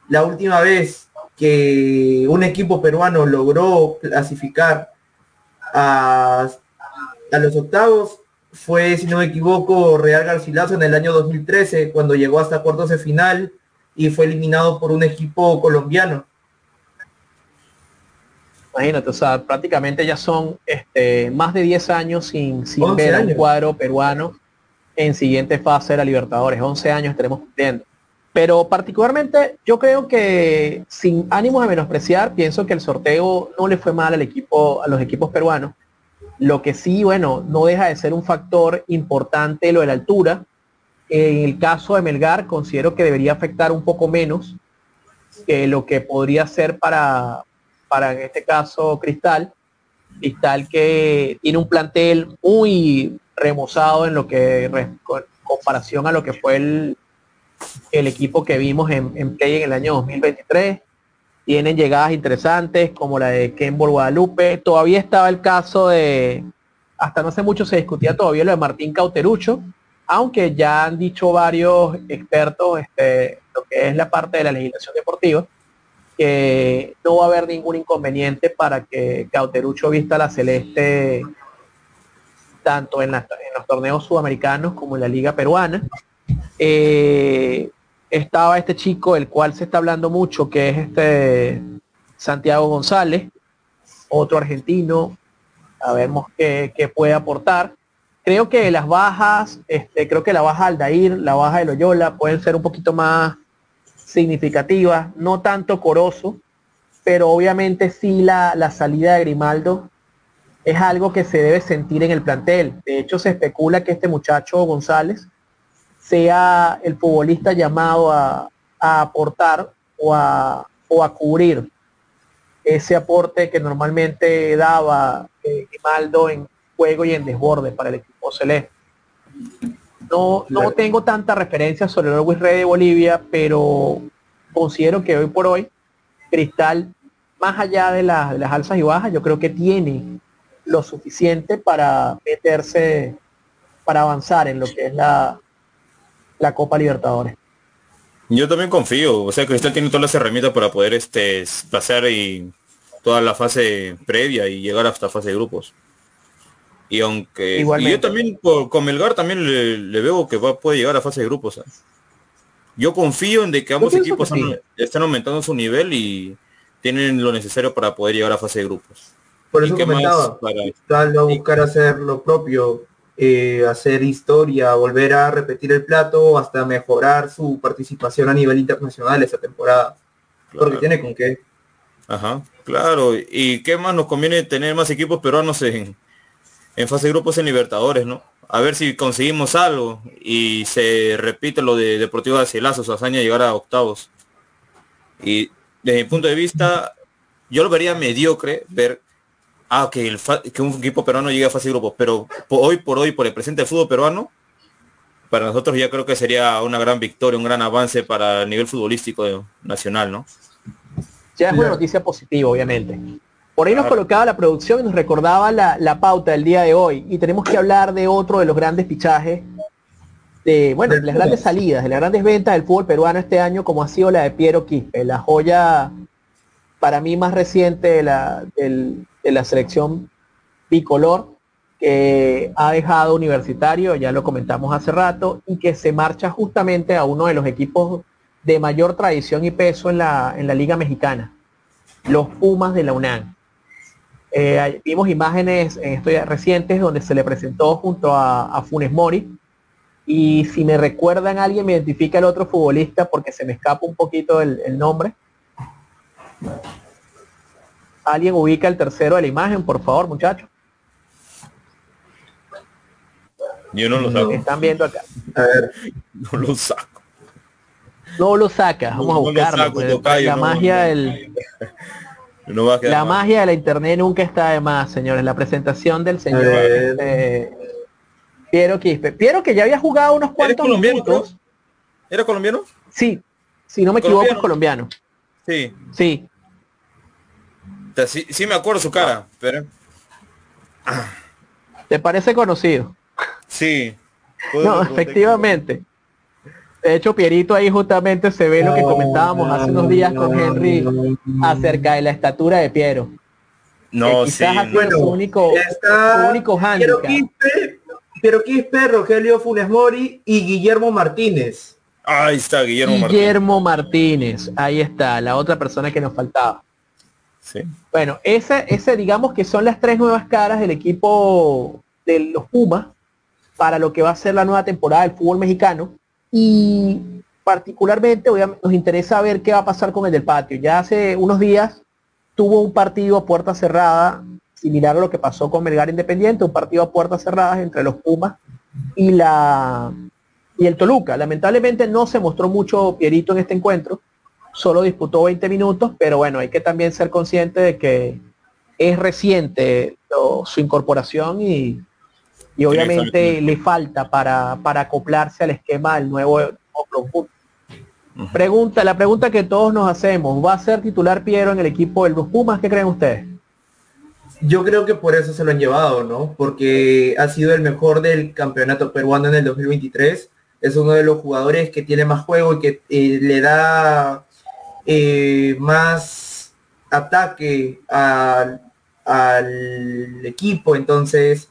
la última vez que un equipo peruano logró clasificar a, a los octavos fue, si no me equivoco, Real Garcilaso en el año 2013, cuando llegó hasta cuartos de final y fue eliminado por un equipo colombiano. Imagínate, o sea, prácticamente ya son este, más de 10 años sin, sin ver un cuadro peruano en siguiente fase de la Libertadores. 11 años estaremos cumpliendo. Pero particularmente yo creo que sin ánimos de menospreciar, pienso que el sorteo no le fue mal al equipo, a los equipos peruanos. Lo que sí, bueno, no deja de ser un factor importante lo de la altura. En el caso de Melgar, considero que debería afectar un poco menos que lo que podría ser para, para en este caso Cristal. Cristal que tiene un plantel muy remozado en lo que con comparación a lo que fue el, el equipo que vimos en, Play en el año 2023. Tienen llegadas interesantes como la de Kemble Guadalupe. Todavía estaba el caso de, hasta no hace mucho se discutía todavía lo de Martín Cauterucho, aunque ya han dicho varios expertos este, lo que es la parte de la legislación deportiva, que no va a haber ningún inconveniente para que Cauterucho vista la celeste tanto en, los torneos sudamericanos como en la liga peruana. Eh, estaba este chico, el cual se está hablando mucho, que es este Santiago González, otro argentino, a vemos qué, qué puede aportar. Creo que las bajas, este, creo que la baja Aldair, la baja de Loyola pueden ser un poquito más significativa, no tanto Corozo, pero obviamente sí la, la salida de Grimaldo es algo que se debe sentir en el plantel. De hecho, se especula que este muchacho González sea el futbolista llamado a, a aportar o a, o a, cubrir ese aporte que normalmente daba eh, Grimaldo en juego y en desborde para el equipo celeste. No, no tengo tanta referencia sobre el Always Red de Bolivia, pero considero que hoy por hoy Cristal, más allá de, las alzas y bajas, yo creo que tiene lo suficiente para meterse, para avanzar en lo que es la, la Copa Libertadores. Yo también confío, o sea, Cristal tiene todas las herramientas para poder este pasar y toda la fase previa y llegar hasta fase de grupos. Y aunque y yo también con Melgar también le, veo que va, puede llegar a fase de grupos. Yo confío en de que ambos equipos están, aumentando su nivel y tienen lo necesario para poder llegar a fase de grupos. Por eso comentaba, para... buscar hacer lo propio, eh, hacer historia, volver a repetir el plato, hasta mejorar su participación a nivel internacional esa temporada. Porque tiene con qué. Ajá, claro. ¿Y qué más nos conviene tener más equipos peruanos en, en fase de grupos en Libertadores, ¿no? A ver si conseguimos algo y se repite lo de Deportivo de Cielazo, su hazaña llegar a octavos. Y desde mi punto de vista, yo lo vería mediocre ver ah, que, el que un equipo peruano llegue a fase de grupos, pero hoy por hoy, por el presente del fútbol peruano, para nosotros ya creo que sería una gran victoria, un gran avance para el nivel futbolístico nacional, ¿no? Ya es una noticia positiva, obviamente. Por ahí nos colocaba la producción y nos recordaba la, pauta del día de hoy. Y tenemos que hablar de otro de los grandes pichajes, de, bueno, de las grandes salidas, de las grandes ventas del fútbol peruano este año, como ha sido la de Piero Quispe, la joya para mí más reciente de la, de la selección bicolor, que ha dejado universitario, ya lo comentamos hace rato, y que se marcha justamente a uno de los equipos de mayor tradición y peso en la, en la Liga Mexicana, los Pumas de la UNAM. Eh, vimos imágenes en estos recientes donde se le presentó junto a, Funes Mori, y si me recuerdan alguien me identifica el otro futbolista porque se me escapa un poquito el nombre. Alguien ubica el tercero de la imagen, por favor, muchachos. Yo no lo saco. Están viendo acá. A ver, No lo saco. No lo saca, vamos a No buscarlo. saco, tocayo, la no, magia no. del, (laughs) No va a quedar la mal. magia de la internet nunca está de más, señores. La presentación del señor Eh. Piero Quispe. Piero que ya había jugado unos cuantos colombiano, minutos. ¿Era colombiano? Sí, si no me equivoco es colombiano. Sí. Sí, Sea, sí, sí me acuerdo su cara, pero ¿te parece conocido? sí. No, efectivamente. De hecho, Pierito ahí justamente se ve lo que comentábamos hace unos días con Henry acerca de la estatura de Piero. No, que sí. quizás ha sido Bueno, su único, está su único Piero. Quispe, Piero Quispe, Rogelio Funes Mori y Guillermo Martínez. Ahí está Guillermo Martínez. Guillermo Martínez, ahí está, la otra persona que nos faltaba. Bueno, ese, ese digamos que son las tres nuevas caras del equipo de los Pumas para lo que va a ser la nueva temporada del fútbol mexicano y particularmente nos interesa ver qué va a pasar con el del patio. Ya hace unos días tuvo un partido a puerta cerrada, similar a lo que pasó con Melgar Independiente, un partido a puertas cerradas entre los Pumas y la y el Toluca. Lamentablemente no se mostró mucho Pierito en este encuentro, solo disputó 20 minutos, pero bueno, hay que también ser consciente de que es reciente lo- su incorporación y, y obviamente le falta para, para acoplarse al esquema del nuevo. Pregunta, la pregunta que todos nos hacemos, ¿va a ser titular Piero en el equipo de los Pumas? ¿Qué creen ustedes? Yo creo que por eso se lo han llevado, ¿no? Porque ha sido el mejor del campeonato peruano en el 2023. Es uno de los jugadores que tiene más juego y que eh, le da eh, más ataque al, al equipo. Entonces,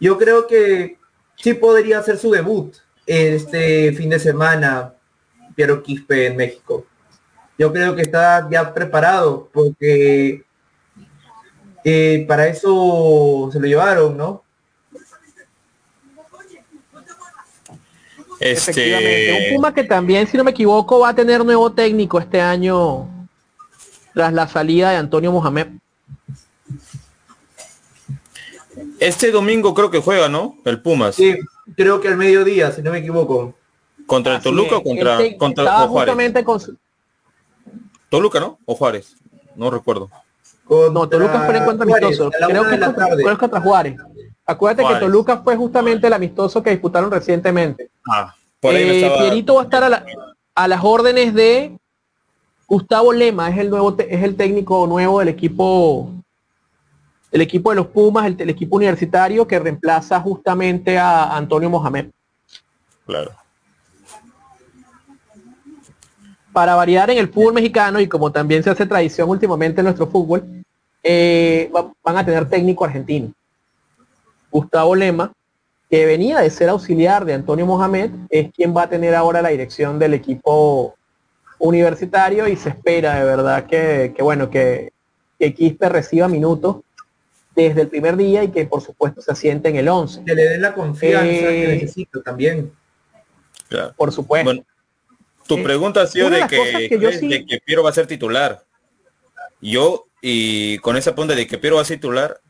yo creo que sí podría hacer su debut este fin de semana, Piero Quispe en México. Yo creo que está ya preparado porque eh, para eso se lo llevaron, ¿no? Efectivamente. Un Este, Puma que también, si no me equivoco, va a tener nuevo técnico este año tras la salida de Antonio Mohamed. este domingo creo que juega, ¿no? El Pumas. Sí, creo que al mediodía, si no me equivoco. ¿Contra el Toluca es. o contra, Él te- contra estaba o Juárez? justamente con Toluca, ¿no? O Juárez. No recuerdo. No, Toluca fue encuentro Juárez, amistoso. Creo que fue contra Juárez. Acuérdate Juárez. que Toluca fue justamente el amistoso que disputaron recientemente. Ah, por ahí me Eh, estaba... Pierito va a estar a, la- a las órdenes de Gustavo Lema, es el nuevo es el técnico nuevo del equipo el equipo de los Pumas, el, el equipo universitario que reemplaza justamente a Antonio Mohamed. Claro. Para variar en el fútbol mexicano y como también se hace tradición últimamente en nuestro fútbol, eh, va- van a tener técnico argentino. Gustavo Lema, que venía de ser auxiliar de Antonio Mohamed, es quien va a tener ahora la dirección del equipo universitario y se espera de verdad que, que, bueno, que, que Quispe reciba minutos desde el primer día y que por supuesto se asiente en el 11. Que le den la confianza que Eh, necesito también. claro. Por supuesto. Bueno, tu Eh, pregunta ha sido de que, cosas que yo crees sí- de que Piero va a ser titular. Yo, y con esa pregunta de que Piero va a ser titular,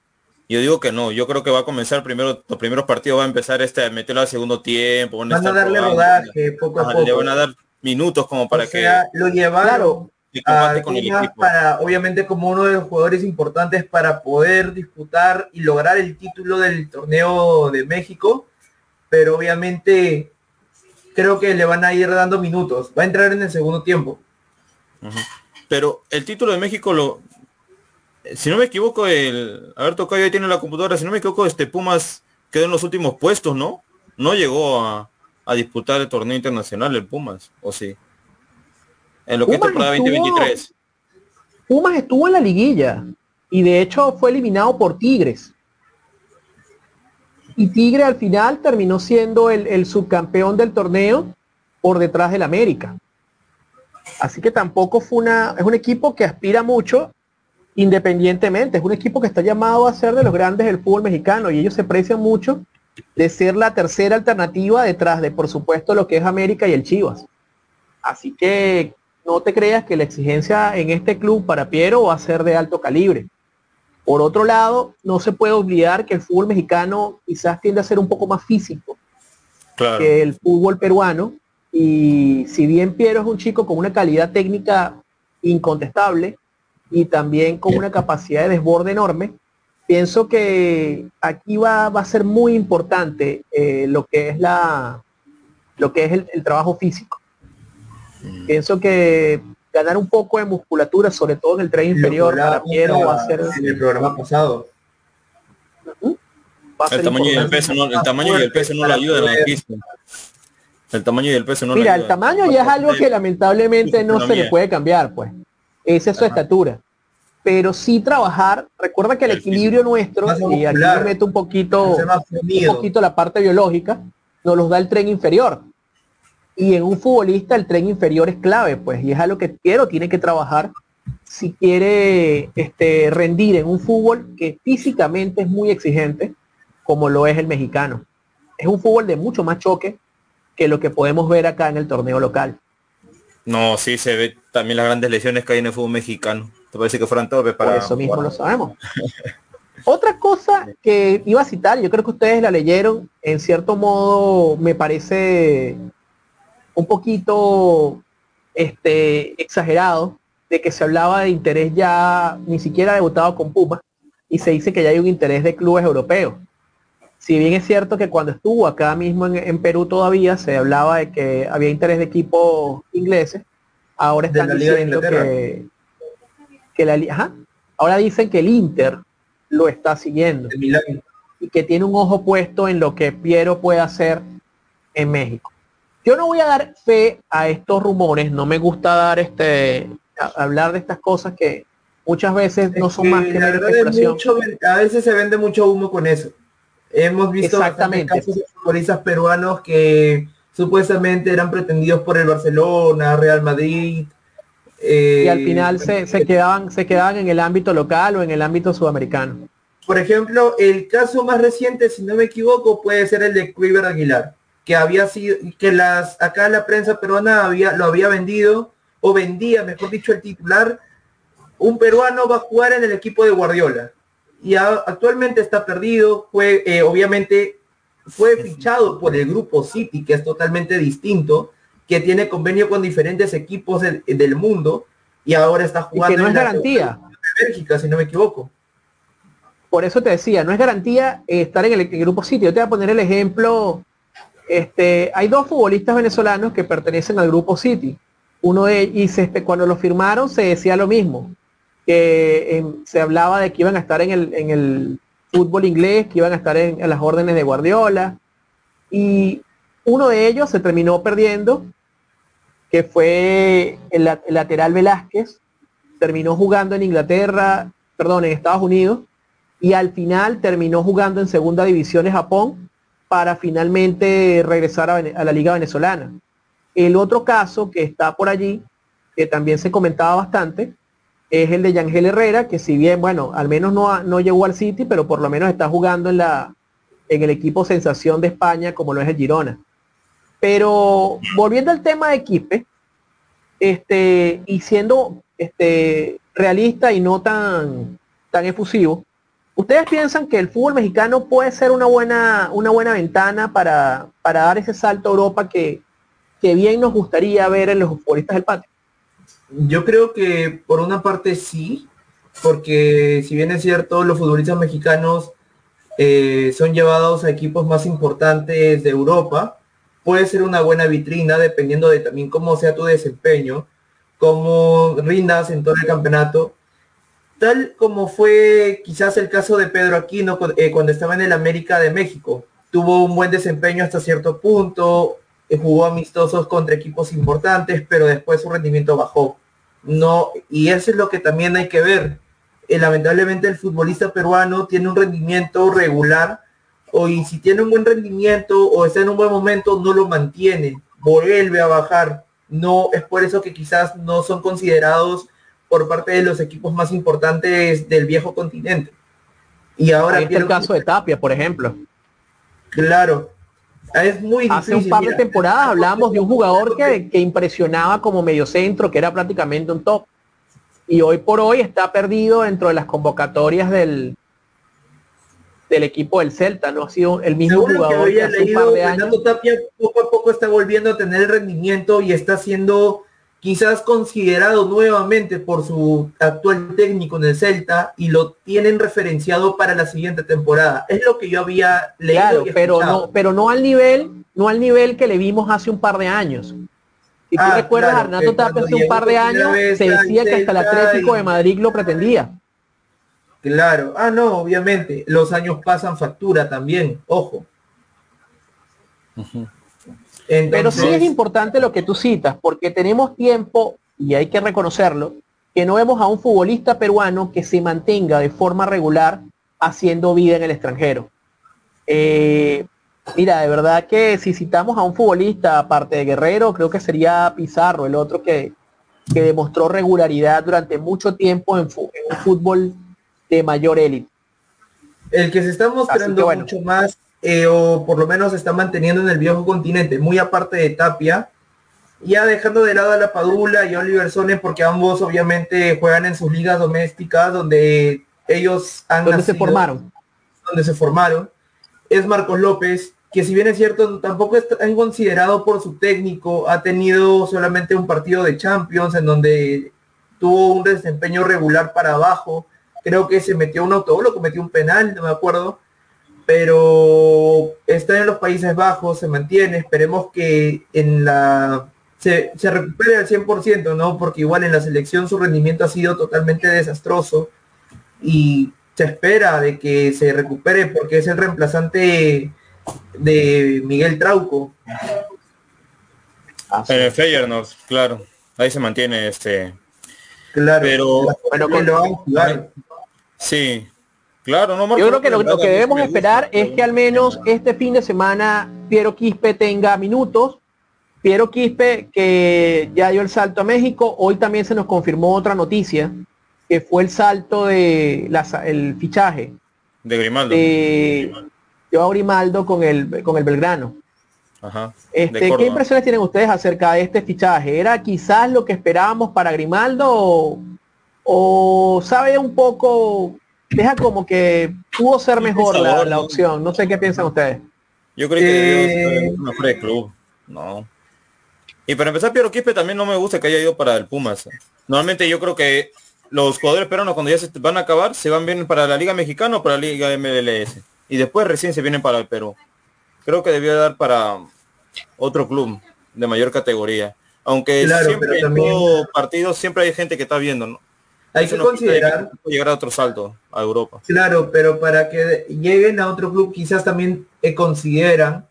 yo digo que no. Yo creo que va a comenzar primero, los primeros partidos va a empezar este meterlo al segundo tiempo. Van a, Van a estar darle rodaje poco a poco. Le van a dar minutos como para o sea, lo llevaron que, que a combate con el Pumas equipo. para, obviamente, como uno de los jugadores importantes para poder disputar y lograr el título del torneo de México, pero obviamente creo que le van a ir dando minutos. Va a entrar en el segundo tiempo. Pero el título de México lo si no me equivoco el a ver Tocayo ahí tiene la computadora si no me equivoco este Pumas quedó en los últimos puestos no no llegó a, a disputar el torneo internacional el Pumas o sí en lo que es Pumas temporada estuvo- 2023 Pumas estuvo en la liguilla y de hecho fue eliminado por Tigres. Y Tigre al final terminó siendo el, el subcampeón del torneo por detrás del América. Así que tampoco fue una, es un equipo que aspira mucho independientemente, es un equipo que está llamado a ser de los grandes del fútbol mexicano y ellos se aprecian mucho de ser la tercera alternativa detrás de, por supuesto, lo que es América y el Chivas. Así que no te creas que la exigencia en este club para Piero va a ser de alto calibre. Por otro lado, no se puede olvidar que el fútbol mexicano quizás tiende a ser un poco más físico que el fútbol peruano. Y si bien Piero es un chico con una calidad técnica incontestable y también con una capacidad de desborde enorme, pienso que aquí va, a ser muy importante eh, lo que es la lo que es el trabajo físico. Mm. Pienso que ganar un poco de musculatura, sobre todo en el tren inferior, para Piero va a ser... En el programa pasado. El tamaño, y el, peso no, el tamaño y el peso no lo ayudan a la pista. El tamaño y el peso no Mira, el tamaño ya es algo que lamentablemente no se le puede cambiar, pues. Esa es su estatura. Pero sí trabajar, recuerda que el equilibrio nuestro, y aquí me meto un poquito, un poquito la parte biológica, nos los da el tren inferior. Y en un futbolista el tren inferior es clave, pues, y es algo que quiero, tiene que trabajar si quiere este, rendir en un fútbol que físicamente es muy exigente, como lo es el mexicano. Es un fútbol de mucho más choque que lo que podemos ver acá en el torneo local. No, sí, se ve también las grandes lesiones que hay en el fútbol mexicano. Te parece que fueran todos para... eso mismo lo sabemos. (laughs) Otra cosa que iba a citar, yo creo que ustedes la leyeron, en cierto modo me parece un poquito este, exagerado de que se hablaba de interés ya ni siquiera debutado con Puma y se dice que ya hay un interés de clubes europeos. Si bien es cierto que cuando estuvo acá mismo en, Perú todavía se hablaba de que había interés de equipos ingleses, ahora están diciendo que, que la ajá, ahora dicen que el Inter lo está siguiendo y que tiene un ojo puesto en lo que Piero puede hacer en México. Yo no voy a dar fe a estos rumores, no me gusta dar este hablar de estas cosas que muchas veces no son más que la especulación. a veces se vende mucho humo con eso. Hemos visto casos de futbolistas peruanos que supuestamente eran pretendidos por el Barcelona, Real Madrid. Y al final se, se, quedaban, se quedaban en el ámbito local o en el ámbito sudamericano. Por ejemplo, el caso más reciente, si no me equivoco, puede ser el de Quiver Aguilar que había sido, que las, acá la prensa peruana había, lo había vendido, o vendía, mejor dicho, el titular, un peruano va a jugar en el equipo de Guardiola. Y actualmente está perdido, fue, eh, obviamente, fue fichado por el grupo City, que es totalmente distinto, que tiene convenio con diferentes equipos del mundo, y ahora está jugando no es garantía. de Bélgica, si no me equivoco. Por eso te decía, no es garantía estar en el, el grupo City. Yo te voy a poner el ejemplo este, hay dos futbolistas venezolanos que pertenecen al grupo City. Uno de y cuando lo firmaron se decía lo mismo, que se hablaba de que iban a estar en el, fútbol inglés, que iban a estar en, las órdenes de Guardiola. Y uno de ellos se terminó perdiendo, que fue el, lateral Velázquez, terminó jugando en Inglaterra, perdón, en Estados Unidos, y al final terminó jugando en segunda división de Japón para finalmente regresar a, la liga venezolana. El otro caso que está por allí, que también se comentaba bastante, es el de Yangel Herrera, que si bien, bueno, al menos no, no llegó al City, pero por lo menos está jugando en, la, en el equipo sensación de España, como lo es el Girona. Pero volviendo al tema de Equipe, este, y siendo este, realista y no tan, tan efusivo, ¿Ustedes piensan que el fútbol mexicano puede ser una buena, una buena ventana para, dar ese salto a Europa que, que bien nos gustaría ver en los futbolistas del patio? Yo creo que por una parte sí, porque si bien es cierto, los futbolistas mexicanos eh, son llevados a equipos más importantes de Europa, puede ser una buena vitrina dependiendo de también cómo sea tu desempeño, cómo rindas en todo el campeonato tal como fue quizás el caso de Pedro Aquino eh, cuando estaba en el América de México. Tuvo un buen desempeño hasta cierto punto, eh, jugó amistosos contra equipos importantes, pero después su rendimiento bajó. No, y eso es lo que también hay que ver. Eh, lamentablemente el futbolista peruano tiene un rendimiento regular, o y si tiene un buen rendimiento o está en un buen momento, no lo mantiene, vuelve a bajar no es por eso que quizás no son considerados por parte de los equipos más importantes del viejo continente. Y ahora el caso de Tapia, por ejemplo. Claro. Es muy Hace un difícil, par de mira. temporadas hablábamos de un jugador que, que impresionaba como mediocentro, que era prácticamente un top. Y hoy por hoy está perdido dentro de las convocatorias del, del equipo del Celta, ¿no? Ha sido el mismo que jugador que había hace un par de años. Fernando Tapia poco a poco está volviendo a tener el rendimiento y está siendo quizás considerado nuevamente por su actual técnico en el Celta y lo tienen referenciado para la siguiente temporada. Es lo que yo había leído. Claro, y pero no, pero no al nivel, no al nivel que le vimos hace un par de años. Si tú Ah, recuerdas, claro, que Tapia hace un par de años se decía que hasta el Atlético y- de Madrid lo pretendía. Claro. Ah, no, obviamente. Los años pasan factura también. Ojo. Pero sí es importante lo que tú citas, porque tenemos tiempo, y hay que reconocerlo, que no vemos a un futbolista peruano que se mantenga de forma regular haciendo vida en el extranjero. Eh, mira, de verdad que si citamos a un futbolista, aparte de Guerrero, creo que sería Pizarro, el otro que, que demostró regularidad durante mucho tiempo en, en un fútbol de mayor élite. El que se está mostrando bueno. mucho más, eh, o por lo menos se está manteniendo en el viejo continente, muy aparte de Tapia, ya dejando de lado a la Padula y a Oliver Sones, porque ambos obviamente juegan en sus ligas domésticas, donde ellos han Donde se formaron. donde se formaron, es Marcos López, que si bien es cierto, tampoco es tan considerado por su técnico, ha tenido solamente un partido de Champions en donde tuvo un desempeño regular para abajo, creo que se metió un autogol o cometió un penal, no me acuerdo, pero está en los Países Bajos, se mantiene, esperemos que en la se, se recupere al 100%, ¿no? Porque igual en la selección su rendimiento ha sido totalmente desastroso y se espera de que se recupere porque es el reemplazante de Miguel Trauco. En el Feyenoord, claro. Ahí se mantiene este. Claro. Pero Bueno, que con- lo van a jugar. Sí. Claro, no Marco Yo creo que lo, que debemos a esperar es que al menos este fin de semana Piero Quispe tenga minutos. Piero Quispe que ya dio el salto a México. Hoy también se nos confirmó otra noticia, que fue el salto de la sa- el fichaje De Grimaldo. de Joao Grimaldo con el con el Belgrano. Ajá. Este, ¿Qué impresiones tienen ustedes acerca de este fichaje? ¿Era quizás lo que esperábamos para Grimaldo o, o sabe un poco, deja como que pudo ser mejor la, sabor, la opción? No sé qué piensan ustedes. Yo creo que debió Eh, ser mejor de club. No. Y para empezar, Piero Quispe también no me gusta que haya ido para el Pumas. Normalmente yo creo que los jugadores peruanos cuando ya se van a acabar se van bien para la Liga Mexicana o para la Liga MLS. Y después recién se vienen para el Perú. Creo que debió dar para otro club de mayor categoría. Aunque Claro, siempre en también- todo partido siempre hay gente que está viendo, ¿no? Hay que considerar que llegar a otro salto a Europa. Claro, pero para que lleguen a otro club quizás también eh, consideran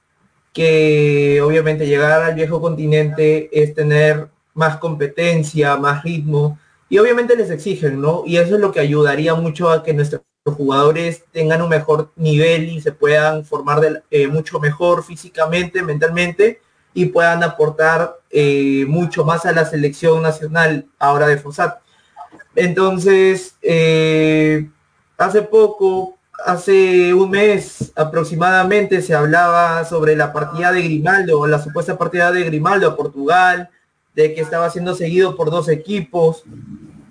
que obviamente llegar al viejo continente es tener más competencia, más ritmo y obviamente les exigen, ¿no? Y eso es lo que ayudaría mucho a que nuestros jugadores tengan un mejor nivel y se puedan formar de- eh, mucho mejor físicamente, mentalmente y puedan aportar eh, mucho más a la selección nacional ahora de Fossat. Entonces, eh, hace poco, hace un mes aproximadamente, se hablaba sobre la partida de Grimaldo, la supuesta partida de Grimaldo a Portugal, de que estaba siendo seguido por dos equipos,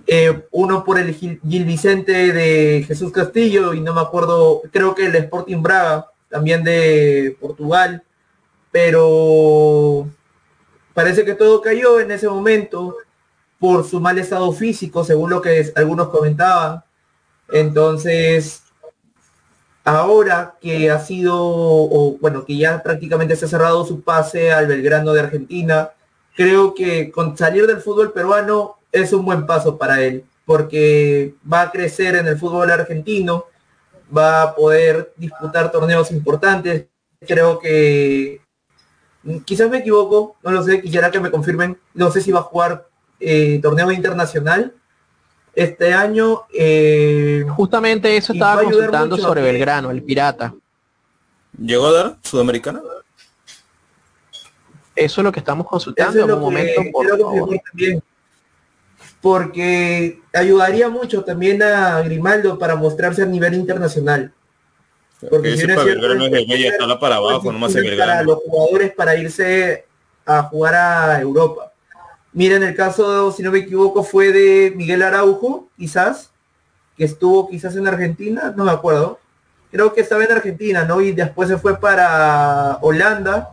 eh, uno por el Gil, Gil Vicente de Jesús Castillo y no me acuerdo, creo que el Sporting Braga, también de Portugal, pero parece que todo cayó en ese momento por su mal estado físico, según lo que algunos comentaban. Entonces, ahora que ha sido, o bueno, que ya prácticamente se ha cerrado su pase al Belgrano de Argentina, creo que con salir del fútbol peruano es un buen paso para él, porque va a crecer en el fútbol argentino, va a poder disputar torneos importantes. Creo que quizás me equivoco, no lo sé, quisiera que me confirmen, no sé si va a jugar eh, torneo internacional este año. eh, Justamente eso estaba consultando sobre que- Belgrano, el pirata. ¿Llegó a dar Sudamericana? Eso es lo que estamos consultando es en un que momento, por favor. Porque ayudaría mucho también a Grimaldo para mostrarse a nivel internacional. Porque si no es para cierto, Belgrano es de media tabla para abajo, nomás en difícil para Belgrano. los jugadores para irse a jugar a Europa. Miren el caso, si no me equivoco, fue de Miguel Araujo, quizás, que estuvo quizás en Argentina, no me acuerdo. Creo que estaba en Argentina, ¿no? Y después se fue para Holanda.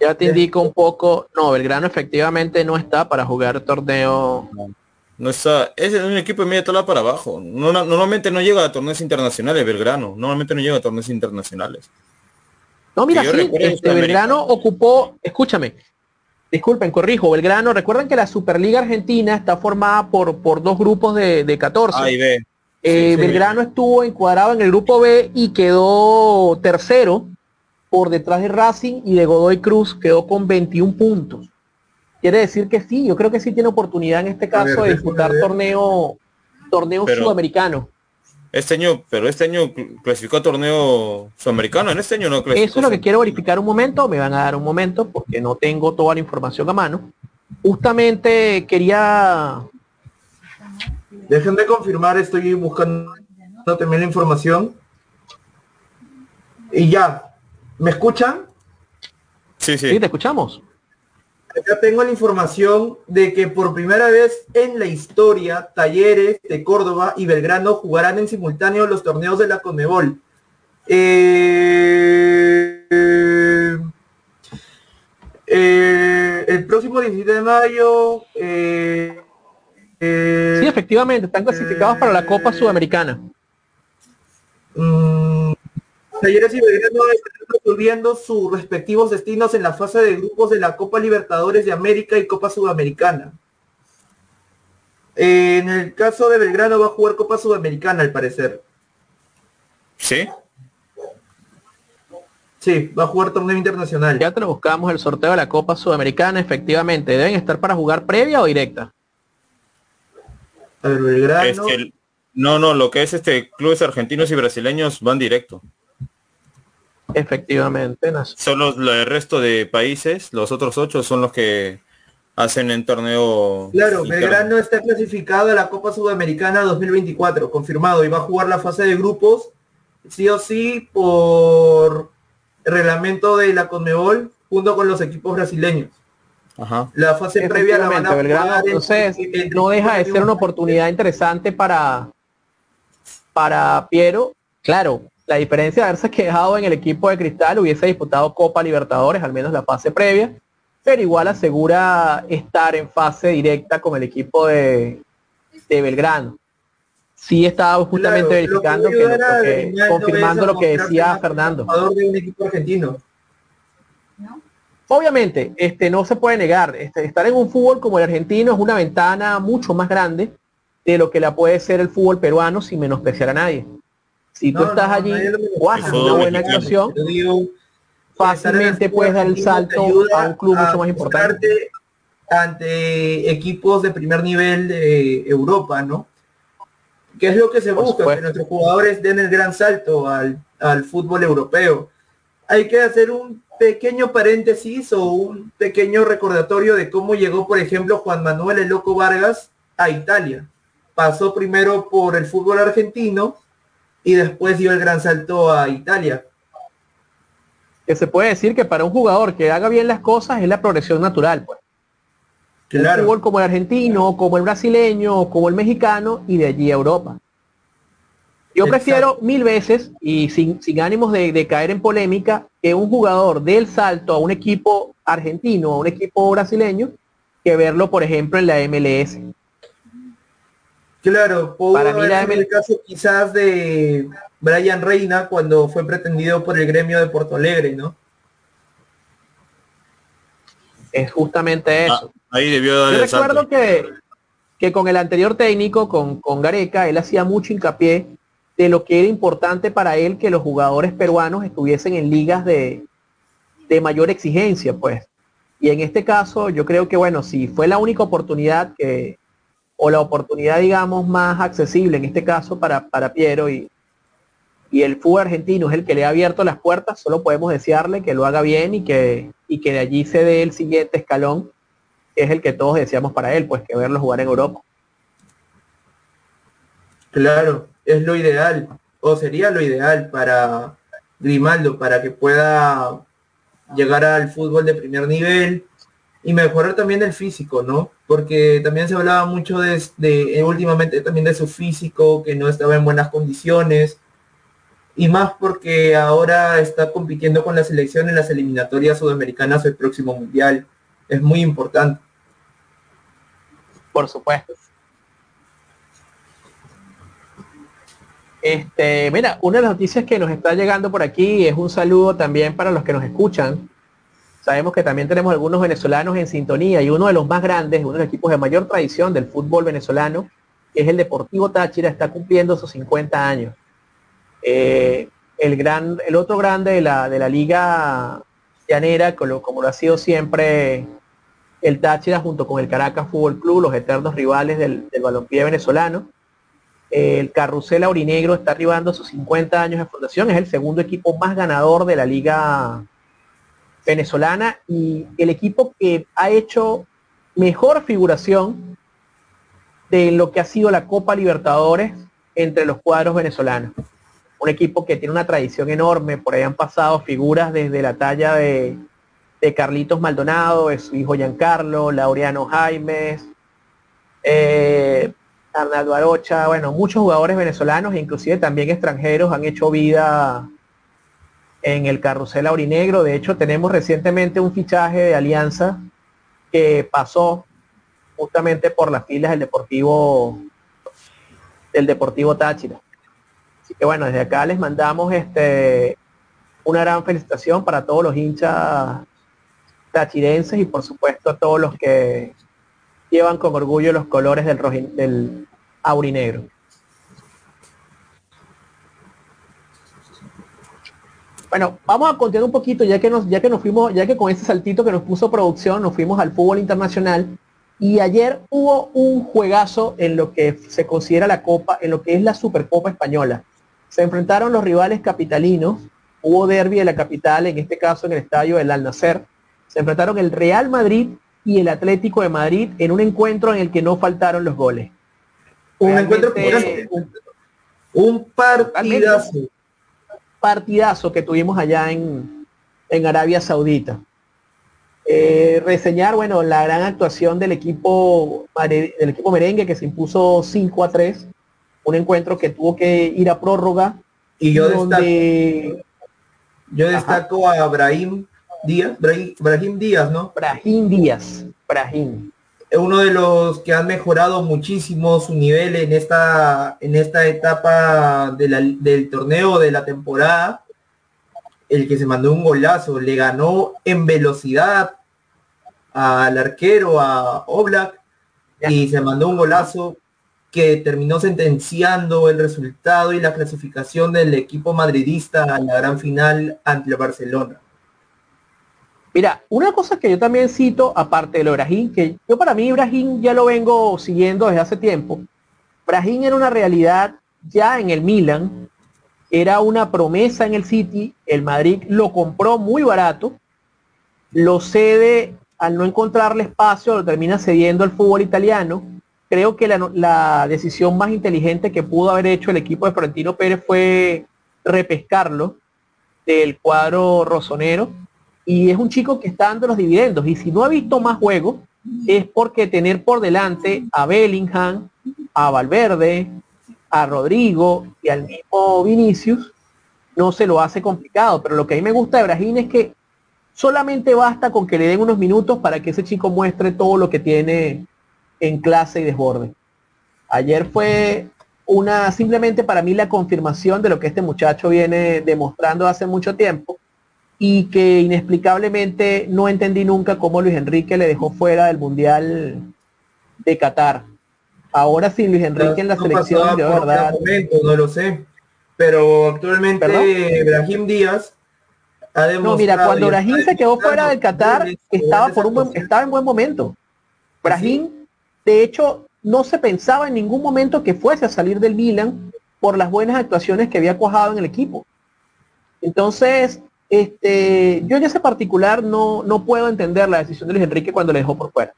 Ya te indico un poco, no, Belgrano efectivamente no está para jugar torneo. No está, es un equipo de media tabla para abajo. No- no- normalmente no llega a torneos internacionales, Belgrano. Normalmente no llega a torneos internacionales. No, mira, sí, este. Belgrano ocupó, escúchame, disculpen, corrijo, Belgrano, recuerden que la Superliga Argentina está formada por, por dos grupos de, de 14. A y B. Eh, sí. Belgrano estuvo encuadrado en el grupo B y quedó tercero por detrás de Racing y de Godoy Cruz quedó con 21 puntos. Quiere decir que sí, yo creo que sí tiene oportunidad en este caso ver, de disputar torneo torneo Pero- sudamericano. Este año, pero este año cl- clasificó a torneo sudamericano. En este año no clasificó. Eso es lo que quiero verificar un momento, me van a dar un momento porque no tengo toda la información a mano. Justamente quería Dejen de confirmar, estoy buscando también la información. Y ya, ¿me escuchan? Sí, Sí, sí. te escuchamos. Acá tengo la información de que por primera vez en la historia, Talleres de Córdoba y Belgrano jugarán en simultáneo los torneos de la Conmebol. Eh, eh, el próximo 17 de mayo. eh, Sí, efectivamente, están clasificados para la Copa Sudamericana. Mm, Talleres y Belgrano están resolviendo sus respectivos destinos en la fase de grupos de la Copa Libertadores de América y Copa Sudamericana. Eh, en el caso de Belgrano va a jugar Copa Sudamericana al parecer. Sí. Sí, va a jugar torneo internacional. Ya te lo buscamos el sorteo de la Copa Sudamericana, efectivamente. ¿Deben estar para jugar previa o directa? A ver, Belgrano. Es que el- no, no, lo que es este clubes argentinos y brasileños van directo. Efectivamente. Nas- Son los, lo- el resto de países, los otros ocho son los que hacen en torneo. Claro, interno. Belgrano está clasificado a la Copa Sudamericana 2024, confirmado, y va a jugar la fase de grupos, sí o sí, por reglamento de la Conmebol, junto con los equipos brasileños. Ajá. La fase previa la van a Efectivamente, Belgrano, jugar entonces no deja de ser una un- oportunidad interesante para para Piero. Claro, la diferencia de haberse quedado en el equipo de Cristal hubiese disputado Copa Libertadores, al menos la fase previa, pero igual asegura estar en fase directa con el equipo de, de Belgrano. Sí estaba justamente Claro, lo que verificando que, lo- confirmando lo que decía Fernando. jugador de un equipo argentino. Obviamente, este no se puede negar, este, estar en un fútbol como el argentino es una ventana mucho más grande de lo que la puede ser el fútbol peruano sin menospreciar a nadie. Si tú No, estás no, allí, cuajas El una buena actuación, digo, fácilmente puedes dar el salto a un club mucho más importante. ante equipos de primer nivel de Europa, ¿no? ¿Qué es lo que se busca? Que nuestros jugadores den el gran salto al, al fútbol europeo. Hay que hacer un pequeño paréntesis o un pequeño recordatorio de cómo llegó, por ejemplo, Juan Manuel el Loco Vargas a Italia. Pasó primero por el fútbol argentino y después dio el gran salto a Italia. Que se puede decir que para un jugador que haga bien las cosas es la progresión natural. Pues. Un Claro. fútbol como el argentino, como el brasileño, como el mexicano y de allí a Europa. Yo Exacto. prefiero mil veces, y sin, sin ánimos de, de caer en polémica, que un jugador dé el salto a un equipo argentino, a un equipo brasileño, que verlo, por ejemplo, en la MLS. Claro, pudo Para mí haber sido el caso quizás de Brian Reina cuando fue pretendido por el gremio de Porto Alegre, ¿no? Es justamente eso. Ah, ahí debió dar Yo salto. recuerdo que, que con el anterior técnico, con, con Gareca, él hacía mucho hincapié de lo que era importante para él que los jugadores peruanos estuviesen en ligas de, de mayor exigencia, pues. Y en este caso, yo creo que, bueno, si fue la única oportunidad que, o la oportunidad, digamos, más accesible en este caso para, para Piero y, y el fútbol argentino es el que le ha abierto las puertas, solo podemos desearle que lo haga bien y que, y que de allí se dé el siguiente escalón, que es el que todos deseamos para él, pues que verlo jugar en Europa. Claro, es lo ideal, o sería lo ideal para Grimaldo, para que pueda llegar al fútbol de primer nivel y mejorar también el físico, ¿no? Porque también se hablaba mucho de, de últimamente también de su físico, que no estaba en buenas condiciones y más porque ahora está compitiendo con la selección en las eliminatorias sudamericanas el próximo mundial. Es muy importante. Por supuesto. Este, mira, una de las noticias que nos está llegando por aquí es un saludo también para los que nos escuchan. Sabemos que también tenemos algunos venezolanos en sintonía y uno de los más grandes, uno de los equipos de mayor tradición del fútbol venezolano, que es el Deportivo Táchira, está cumpliendo sus 50 años. Eh, el, otro grande de la, liga llanera, como, lo ha sido siempre el Táchira junto con el Caracas Fútbol Club, los eternos rivales del, del balompié venezolano. El Carrusel Aurinegro está arribando sus 50 años de fundación, es el segundo equipo más ganador de la liga venezolana y el equipo que ha hecho mejor figuración de lo que ha sido la Copa Libertadores entre los cuadros venezolanos. Un equipo que tiene una tradición enorme, por ahí han pasado figuras desde la talla de, Carlitos Maldonado, de su hijo Giancarlo, Laureano Jaimes, eh, Arnaldo Arocha, bueno, muchos jugadores venezolanos e inclusive también extranjeros han hecho vida en el carrusel aurinegro. De hecho, tenemos recientemente un fichaje de alianza que pasó justamente por las filas del Deportivo del Deportivo Táchira. Así que bueno, desde acá les mandamos este una gran felicitación para todos los hinchas tachirenses y por supuesto a todos los que llevan con orgullo los colores del, del aurinegro. Bueno, vamos a continuar un poquito ya que nos, ya que nos fuimos, ya que con ese saltito que nos puso producción, nos fuimos al fútbol internacional y ayer hubo un juegazo en lo que se considera la Copa, en lo que es la Supercopa Española. Se enfrentaron los rivales capitalinos, hubo derby de la capital, en este caso en el estadio del Al Se enfrentaron el Real Madrid y el Atlético de Madrid en un encuentro en el que no faltaron los goles. Un encuentro un partidazo. Partidazo que tuvimos allá en, en Arabia Saudita. Eh, reseñar, bueno, la gran actuación del equipo del equipo merengue que se impuso 5 a 3 un encuentro que tuvo que ir a prórroga. Y yo destaco, yo destaco a Brahim Díaz, Brahim, Díaz, ¿no? Brahim Díaz, Brahim. Uno de los que han mejorado muchísimo su nivel en esta, en esta etapa del torneo de la temporada. El que se mandó un golazo, le ganó en velocidad al arquero, a Oblak, y se mandó un golazo que terminó sentenciando el resultado y la clasificación del equipo madridista a la gran final ante el Barcelona. Mira, una cosa que yo también cito, aparte de lo de que yo para mí Brahim ya lo vengo siguiendo desde hace tiempo. Brahim era una realidad ya en el Milan, era una promesa en el City, el Madrid lo compró muy barato, lo cede al no encontrarle espacio, lo termina cediendo al fútbol italiano creo que la, decisión más inteligente que pudo haber hecho el equipo de Florentino Pérez fue repescarlo del cuadro rosonero y es un chico que está dando los dividendos y si no ha visto más juego es porque tener por delante a Bellingham, a Valverde, a Rodrigo y al mismo Vinicius no se lo hace complicado, pero lo que a mí me gusta de Brasil es que solamente basta con que le den unos minutos para que ese chico muestre todo lo que tiene en clase y desborde. Ayer fue una, simplemente para mí la confirmación de lo que este muchacho viene demostrando hace mucho tiempo y que inexplicablemente no entendí nunca cómo Luis Enrique le dejó fuera del Mundial de Qatar. Ahora sí, Luis Enrique en la selección, de verdad. no lo sé. Pero actualmente Brahim Díaz ha demostrado. No, mira, cuando Brahim se quedó fuera del Qatar, estaba, por un estaba en buen momento. Brahim de hecho, no se pensaba en ningún momento que fuese a salir del Milan por las buenas actuaciones que había cuajado en el equipo. Entonces, este, yo en ese particular no, no puedo entender la decisión de Luis Enrique cuando le dejó por fuera.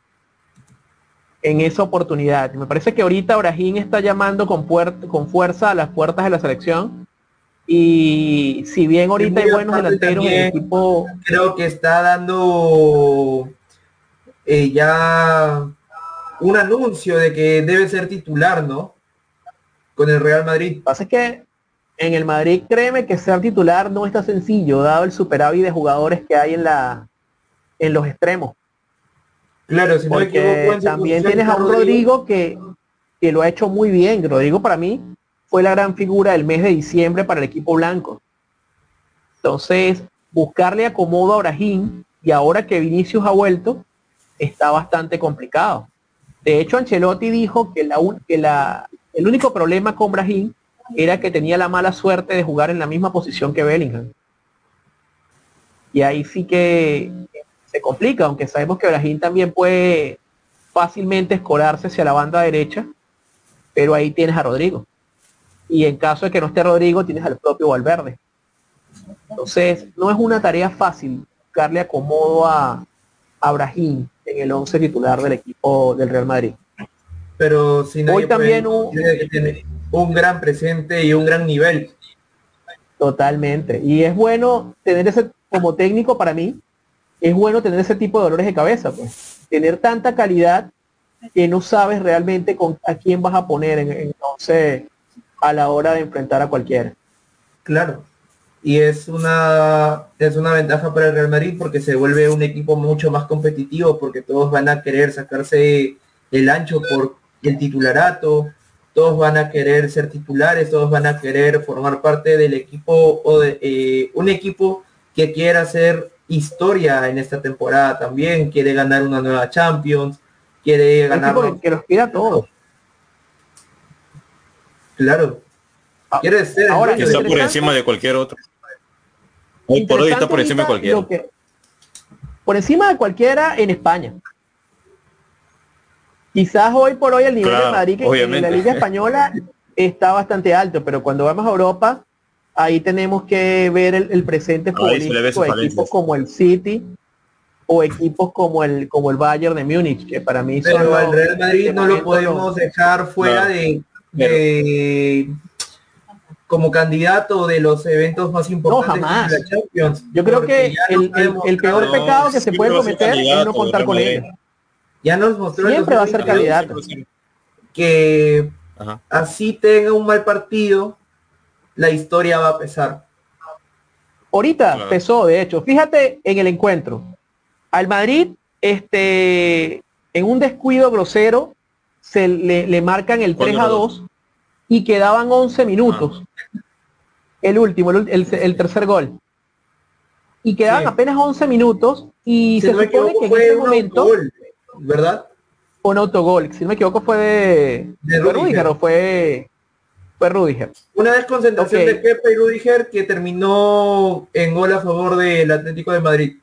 En esa oportunidad. Me parece que ahorita Brajín está llamando con, con fuerza a las puertas de la selección. Y si bien ahorita hay buenos delanteros en el equipo. Creo que está dando eh, ya un anuncio de que debe ser titular, ¿no? Con el Real Madrid. Pasa que en el Madrid, créeme que ser titular no está sencillo, dado el superávit de jugadores que hay en la en los extremos. Claro, si Porque también tienes a un Rodrigo que, que lo ha hecho muy bien. Rodrigo para mí fue la gran figura del mes de diciembre para el equipo blanco. Entonces, buscarle acomodo a Brahim y ahora que Vinicius ha vuelto, está bastante complicado. De hecho, Ancelotti dijo que, la, que la, el único problema con Brahim era que tenía la mala suerte de jugar en la misma posición que Bellingham. Y ahí sí que se complica, aunque sabemos que Brahim también puede fácilmente escorarse hacia la banda derecha, pero ahí tienes a Rodrigo. Y en caso de que no esté Rodrigo, tienes al propio Valverde. Entonces, no es una tarea fácil darle acomodo a, a Brahim en el 11 titular del equipo del Real Madrid. Pero si hoy también un, un gran presente y un gran nivel. Totalmente. Y es bueno tener ese, como técnico para mí, es bueno tener ese tipo de dolores de cabeza, pues. Tener tanta calidad que no sabes realmente con, a quién vas a poner en, entonces a la hora de enfrentar a cualquiera. Claro. Y es una, es una ventaja para el Real Madrid porque se vuelve un equipo mucho más competitivo porque todos van a querer sacarse el ancho por el titularato, todos van a querer ser titulares, todos van a querer formar parte del equipo o de eh, un equipo que quiera hacer historia en esta temporada también, quiere ganar una nueva Champions, quiere ganar... Que los quiera todos. Claro. Ah, quiere ser... Ahora, que está por encima de cualquier otro. Hoy por hoy está por encima de cualquiera. por encima de cualquiera en España. Quizás hoy por hoy el nivel de Madrid que en la Liga Española (laughs) está bastante alto, pero cuando vamos a Europa, ahí tenemos que ver el, presente futbolístico de equipos como el City o equipos como el como el Bayern de Múnich, que para mí pero son el Real Madrid no lo podemos dejar fuera de, como candidato de los eventos más importantes jamás. de la Champions. Yo creo que el, peor pecado que se puede cometer es no contar con él. Ya nos mostró siempre va a ser candidato que así tenga un mal partido, la historia va a pesar. Ahorita pesó, de hecho. Fíjate en el encuentro. Al Madrid, este, en un descuido grosero, se le, marcan el 3 a 2 y quedaban 11 minutos. Ah. El último, el, tercer gol. Y quedaban apenas 11 minutos y se supone que en ese momento... ¿verdad? Un autogol, si no me equivoco fue de, de Rudiger. o fue fue Rudiger. Una desconcentración de Kepa y Rudiger que terminó en gol a favor del Atlético de Madrid.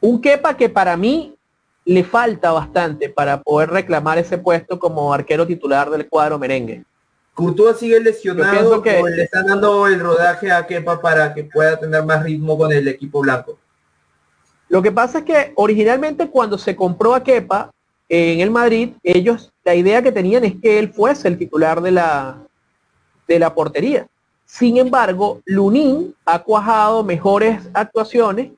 Un Kepa que para mí le falta bastante para poder reclamar ese puesto como arquero titular del cuadro merengue. Courtois sigue lesionado, que le están dando el rodaje a Kepa para que pueda tener más ritmo con el equipo blanco. Lo que pasa es que originalmente cuando se compró a Kepa en el Madrid, ellos, la idea que tenían es que él fuese el titular de la, de la portería. Sin embargo, Lunin ha cuajado mejores actuaciones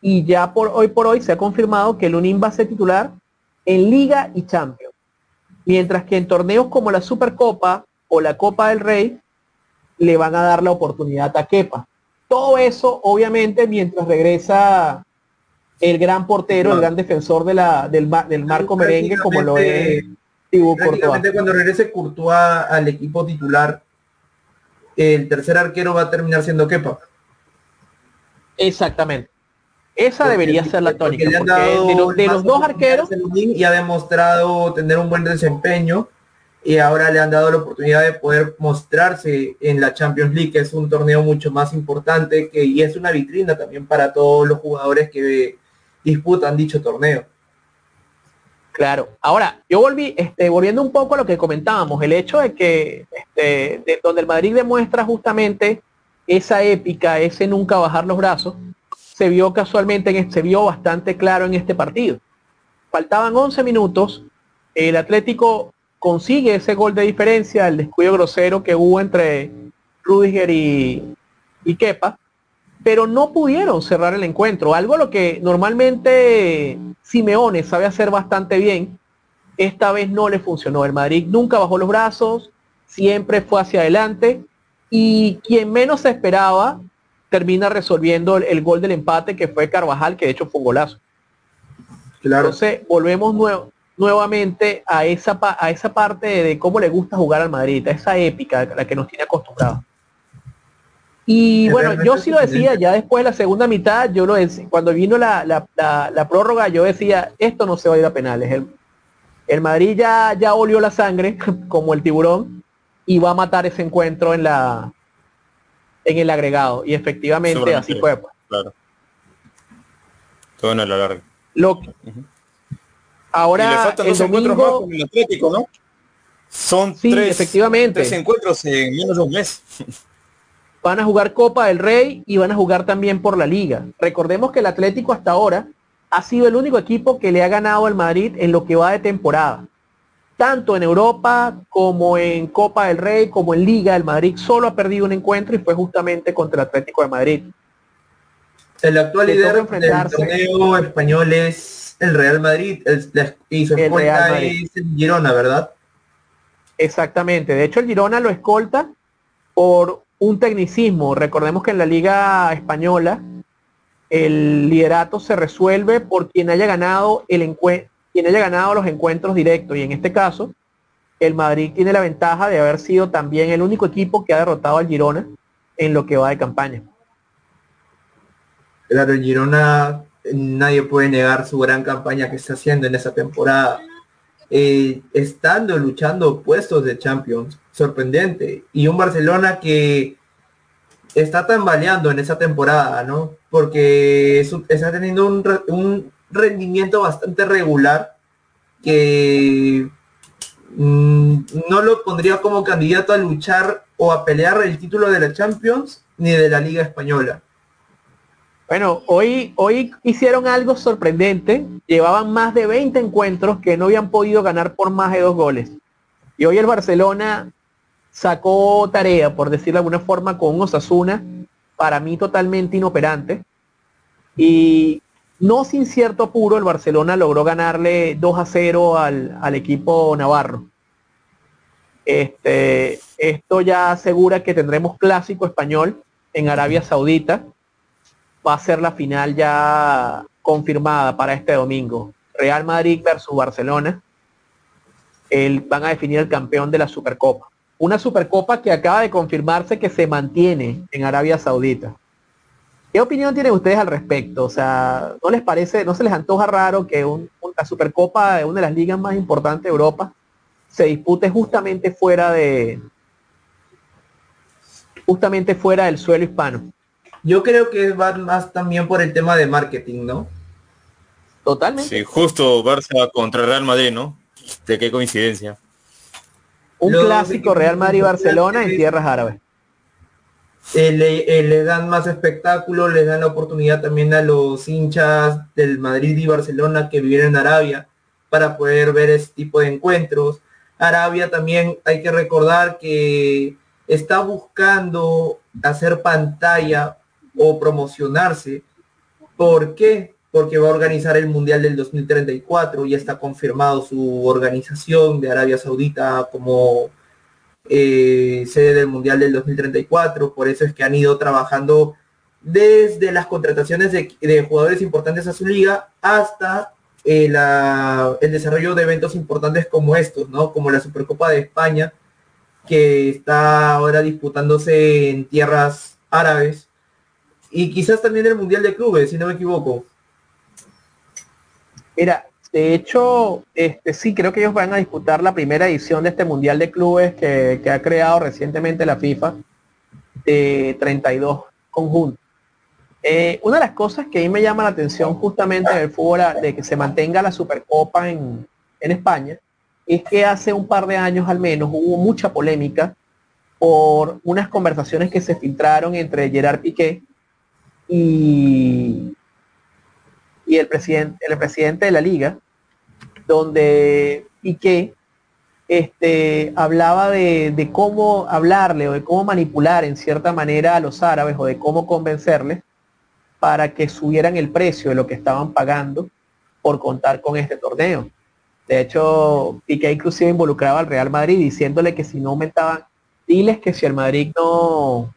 y ya por hoy por hoy se ha confirmado que Lunin va a ser titular en Liga y Champions. Mientras que en torneos como la Supercopa o la Copa del Rey le van a dar la oportunidad a Kepa. Todo eso, obviamente, mientras regresa el gran portero, el gran defensor de la, del, del marco merengue como lo es Prácticamente cuando regrese Courtois al equipo titular, el tercer arquero va a terminar siendo Kepa. Exactamente. Esa debería ser la tónica. de, los, dos arqueros y ha demostrado tener un buen desempeño y ahora le han dado la oportunidad de poder mostrarse en la Champions League, que es un torneo mucho más importante que y es una vitrina también para todos los jugadores que disputan dicho torneo. Claro. Ahora, yo volví, este, volviendo un poco a lo que comentábamos, el hecho de que este, de donde el Madrid demuestra justamente esa épica, ese nunca bajar los brazos, se vio casualmente, en, se vio bastante claro en este partido. Faltaban 11 minutos, el Atlético consigue ese gol de diferencia, el descuido grosero que hubo entre Rudiger y, y Kepa, pero no pudieron cerrar el encuentro. Algo lo que normalmente Simeone sabe hacer bastante bien, esta vez no le funcionó. El Madrid nunca bajó los brazos, siempre fue hacia adelante y quien menos se esperaba termina resolviendo el, gol del empate que fue Carvajal, que de hecho fue un golazo. Claro. Entonces volvemos nuevamente a esa, a esa parte de, cómo le gusta jugar al Madrid, a esa épica a la que nos tiene acostumbrados. Y bueno, yo sí lo decía, ya después de la segunda mitad, yo lo decía, cuando vino la, la, prórroga, yo decía, esto no se va a ir a penales. El, el Madrid ya, ya olió la sangre, (laughs) como el tiburón, y va a matar ese encuentro en la en el agregado. Y efectivamente así fue. Pues. Claro. Todo en la larga. Lo, Ahora, el domingo, con el Atlético, ¿no? Son sí, tres, efectivamente. tres encuentros en menos de un mes (laughs) van a jugar Copa del Rey y van a jugar también por la liga. Recordemos que el Atlético hasta ahora ha sido el único equipo que le ha ganado al Madrid en lo que va de temporada. Tanto en Europa como en Copa del Rey, como en Liga, el Madrid solo ha perdido un encuentro y fue justamente contra el Atlético de Madrid. El actual líder del torneo español es el Real Madrid y su escolta es el Girona, ¿verdad? Exactamente. De hecho, el Girona lo escolta por un tecnicismo. Recordemos que en la Liga Española el liderato se resuelve por quien haya ganado el quien haya ganado los encuentros directos y en este caso el Madrid tiene la ventaja de haber sido también el único equipo que ha derrotado al Girona en lo que va de campaña. Claro, el Girona nadie puede negar su gran campaña que está haciendo en esa temporada. Estando luchando puestos de Champions, sorprendente. Y un Barcelona que está tambaleando en esa temporada, ¿no? Porque está teniendo un, rendimiento bastante regular que mm, no lo pondría como candidato a luchar o a pelear el título de la Champions ni de la Liga Española. Bueno, hoy, hoy hicieron algo sorprendente. Llevaban más de 20 encuentros que no habían podido ganar por más de dos goles. Y hoy el Barcelona sacó tarea, por decirlo de alguna forma, con Osasuna, para mí totalmente inoperante. Y no sin cierto apuro, el Barcelona logró ganarle 2 a 0 al, equipo navarro. Este, esto ya asegura que tendremos clásico español en Arabia Saudita. Va a ser la final ya confirmada para este domingo. Real Madrid versus Barcelona. El, van a definir el campeón de la Supercopa una Supercopa que acaba de confirmarse que se mantiene en Arabia Saudita. ¿Qué opinión tienen ustedes al respecto? O sea, ¿no les parece, no se les antoja raro que una Supercopa de una de las ligas más importantes de Europa se dispute justamente fuera de justamente fuera del suelo hispano? Yo creo que va más también por el tema de marketing, ¿no? Totalmente. Sí, justo Barça contra Real Madrid, ¿no? De qué coincidencia. Un clásico Real Madrid-Barcelona en tierras árabes. Eh, le, eh, le, dan más espectáculo, le dan la oportunidad también a los hinchas del Madrid y Barcelona que viven en Arabia para poder ver ese tipo de encuentros. Arabia también hay que recordar que está buscando hacer pantalla o promocionarse. ¿Por qué? porque va a organizar el Mundial del 2034, ya está confirmado su organización de Arabia Saudita como eh, sede del Mundial del 2034, por eso es que han ido trabajando desde las contrataciones de, jugadores importantes a su liga hasta eh, el desarrollo de eventos importantes como estos, ¿no? Como la Supercopa de España, que está ahora disputándose en tierras árabes, y quizás también el Mundial de Clubes, si no me equivoco. Mira, de hecho, este, sí, creo que ellos van a disputar la primera edición de este Mundial de Clubes que, ha creado recientemente la FIFA de 32 conjuntos. Eh, una de las cosas que a mí me llama la atención justamente del fútbol, de que se mantenga la Supercopa en, en España es que hace un par de años al menos hubo mucha polémica por unas conversaciones que se filtraron entre Gerard Piqué y, y el, presidente, el presidente de la liga, donde Piqué este, hablaba de, de, cómo hablarle o de cómo manipular en cierta manera a los árabes o de cómo convencerles para que subieran el precio de lo que estaban pagando por contar con este torneo. De hecho, Piqué inclusive involucraba al Real Madrid diciéndole que si no aumentaban, diles que si el Madrid no,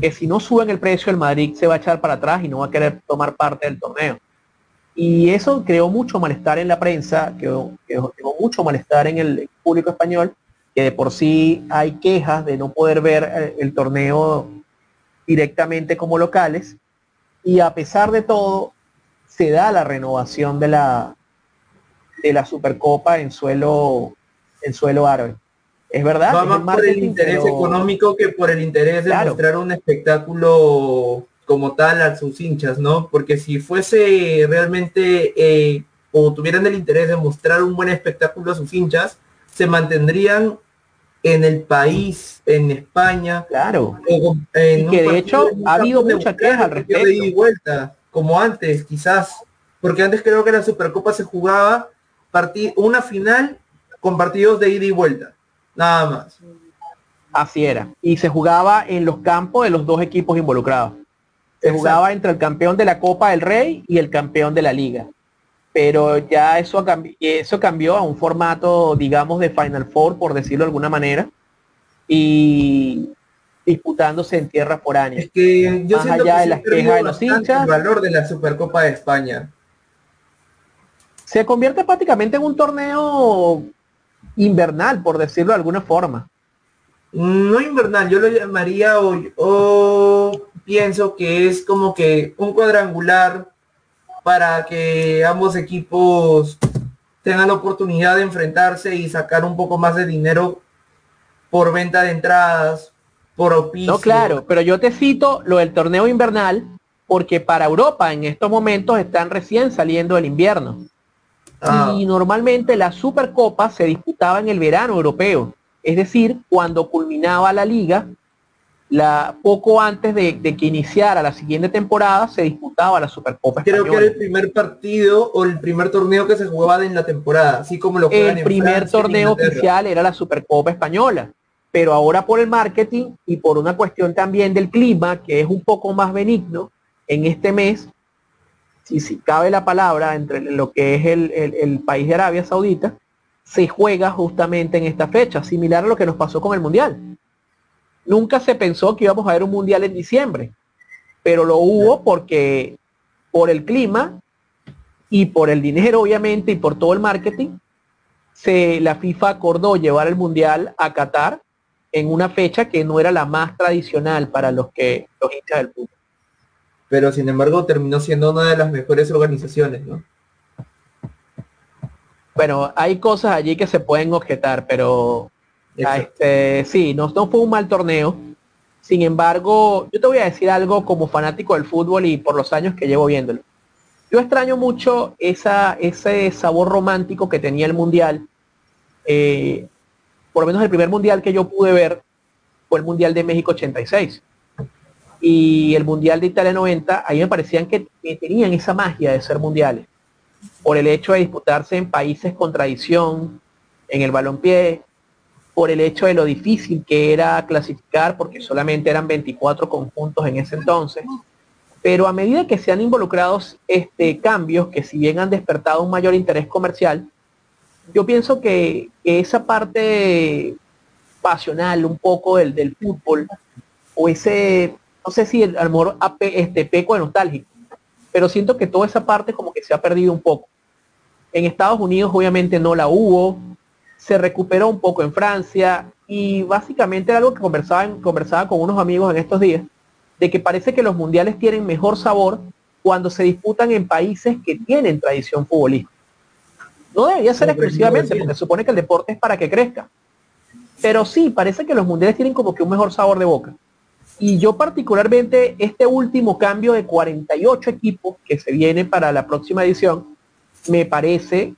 que si no suben el precio, el Madrid se va a echar para atrás y no va a querer tomar parte del torneo. Y eso creó mucho malestar en la prensa, creó, creó mucho malestar en el público español, que de por sí hay quejas de no poder ver el, eh, el torneo directamente como locales. Y a pesar de todo, se da la renovación de la, de la Supercopa en suelo, en suelo árabe. Es verdad. Va más por el interés pero... económico que por el interés de claro. mostrar un espectáculo como tal a sus hinchas, ¿no? Porque si fuese realmente eh, o tuvieran el interés de mostrar un buen espectáculo a sus hinchas, se mantendrían en el país, en España. Claro. En y que de hecho ha habido mucha queja al respecto. De y vuelta, como antes, quizás. Porque antes creo que la Supercopa se jugaba una final con partidos de ida y vuelta. Nada más. Así era. Y se jugaba en los campos de los dos equipos involucrados. Se Exacto. jugaba entre el campeón de la Copa del Rey y el campeón de la Liga. Pero ya eso, cambi eso cambió a un formato, digamos, de Final Four, por decirlo de alguna manera. Y disputándose en tierra foránea. Es que yo Más allá que de las quejas de los hinchas. El valor de la Supercopa de España se convierte prácticamente en un torneo invernal, por decirlo de alguna forma. No invernal, yo lo llamaría o, o pienso que es como que un cuadrangular para que ambos equipos tengan la oportunidad de enfrentarse y sacar un poco más de dinero por venta de entradas, por oficio. No, claro, pero yo te cito lo del torneo invernal porque para Europa en estos momentos están recién saliendo del invierno. Ah. Y normalmente la Supercopa se disputaba en el verano europeo, es decir, cuando culminaba la liga, la, poco antes de, de, que iniciara la siguiente temporada se disputaba la Supercopa. Creo Española. que era el primer partido o el primer torneo que se jugaba en la temporada, así como lo El primer Francia, torneo oficial era la Supercopa Española, pero ahora por el marketing y por una cuestión también del clima, que es un poco más benigno, en este mes si, si cabe la palabra, entre lo que es el, el, el, país de Arabia Saudita, se juega justamente en esta fecha, similar a lo que nos pasó con el Mundial. Nunca se pensó que íbamos a ver un Mundial en diciembre, pero lo hubo porque por el clima y por el dinero, obviamente, y por todo el marketing, se, la FIFA acordó llevar el Mundial a Qatar en una fecha que no era la más tradicional para los que los hinchas del fútbol pero sin embargo terminó siendo una de las mejores organizaciones, ¿no? Bueno, hay cosas allí que se pueden objetar, pero este, sí, no, no fue un mal torneo. Sin embargo, yo te voy a decir algo como fanático del fútbol y por los años que llevo viéndolo. Yo extraño mucho esa, ese sabor romántico que tenía el Mundial. Eh, por lo menos el primer Mundial que yo pude ver fue el Mundial de México 86 y el Mundial de Italia 90, ahí me parecían que, tenían esa magia de ser mundiales, por el hecho de disputarse en países con tradición, en el balompié, por el hecho de lo difícil que era clasificar, porque solamente eran 24 conjuntos en ese entonces. Pero a medida que se han involucrado este, cambios que si bien han despertado un mayor interés comercial, yo pienso que, que esa parte pasional un poco del, del fútbol o ese no sé si el, a lo mejor este, peco de nostálgico, pero siento que toda esa parte como que se ha perdido un poco. En Estados Unidos obviamente no la hubo, se recuperó un poco en Francia y básicamente era algo que conversaba, conversaba con unos amigos en estos días, de que parece que los mundiales tienen mejor sabor cuando se disputan en países que tienen tradición futbolística. No debería ser exclusivamente, porque se supone que el deporte es para que crezca. Pero sí, parece que los mundiales tienen como que un mejor sabor de boca. Y yo particularmente este último cambio de 48 equipos que se viene para la próxima edición, me parece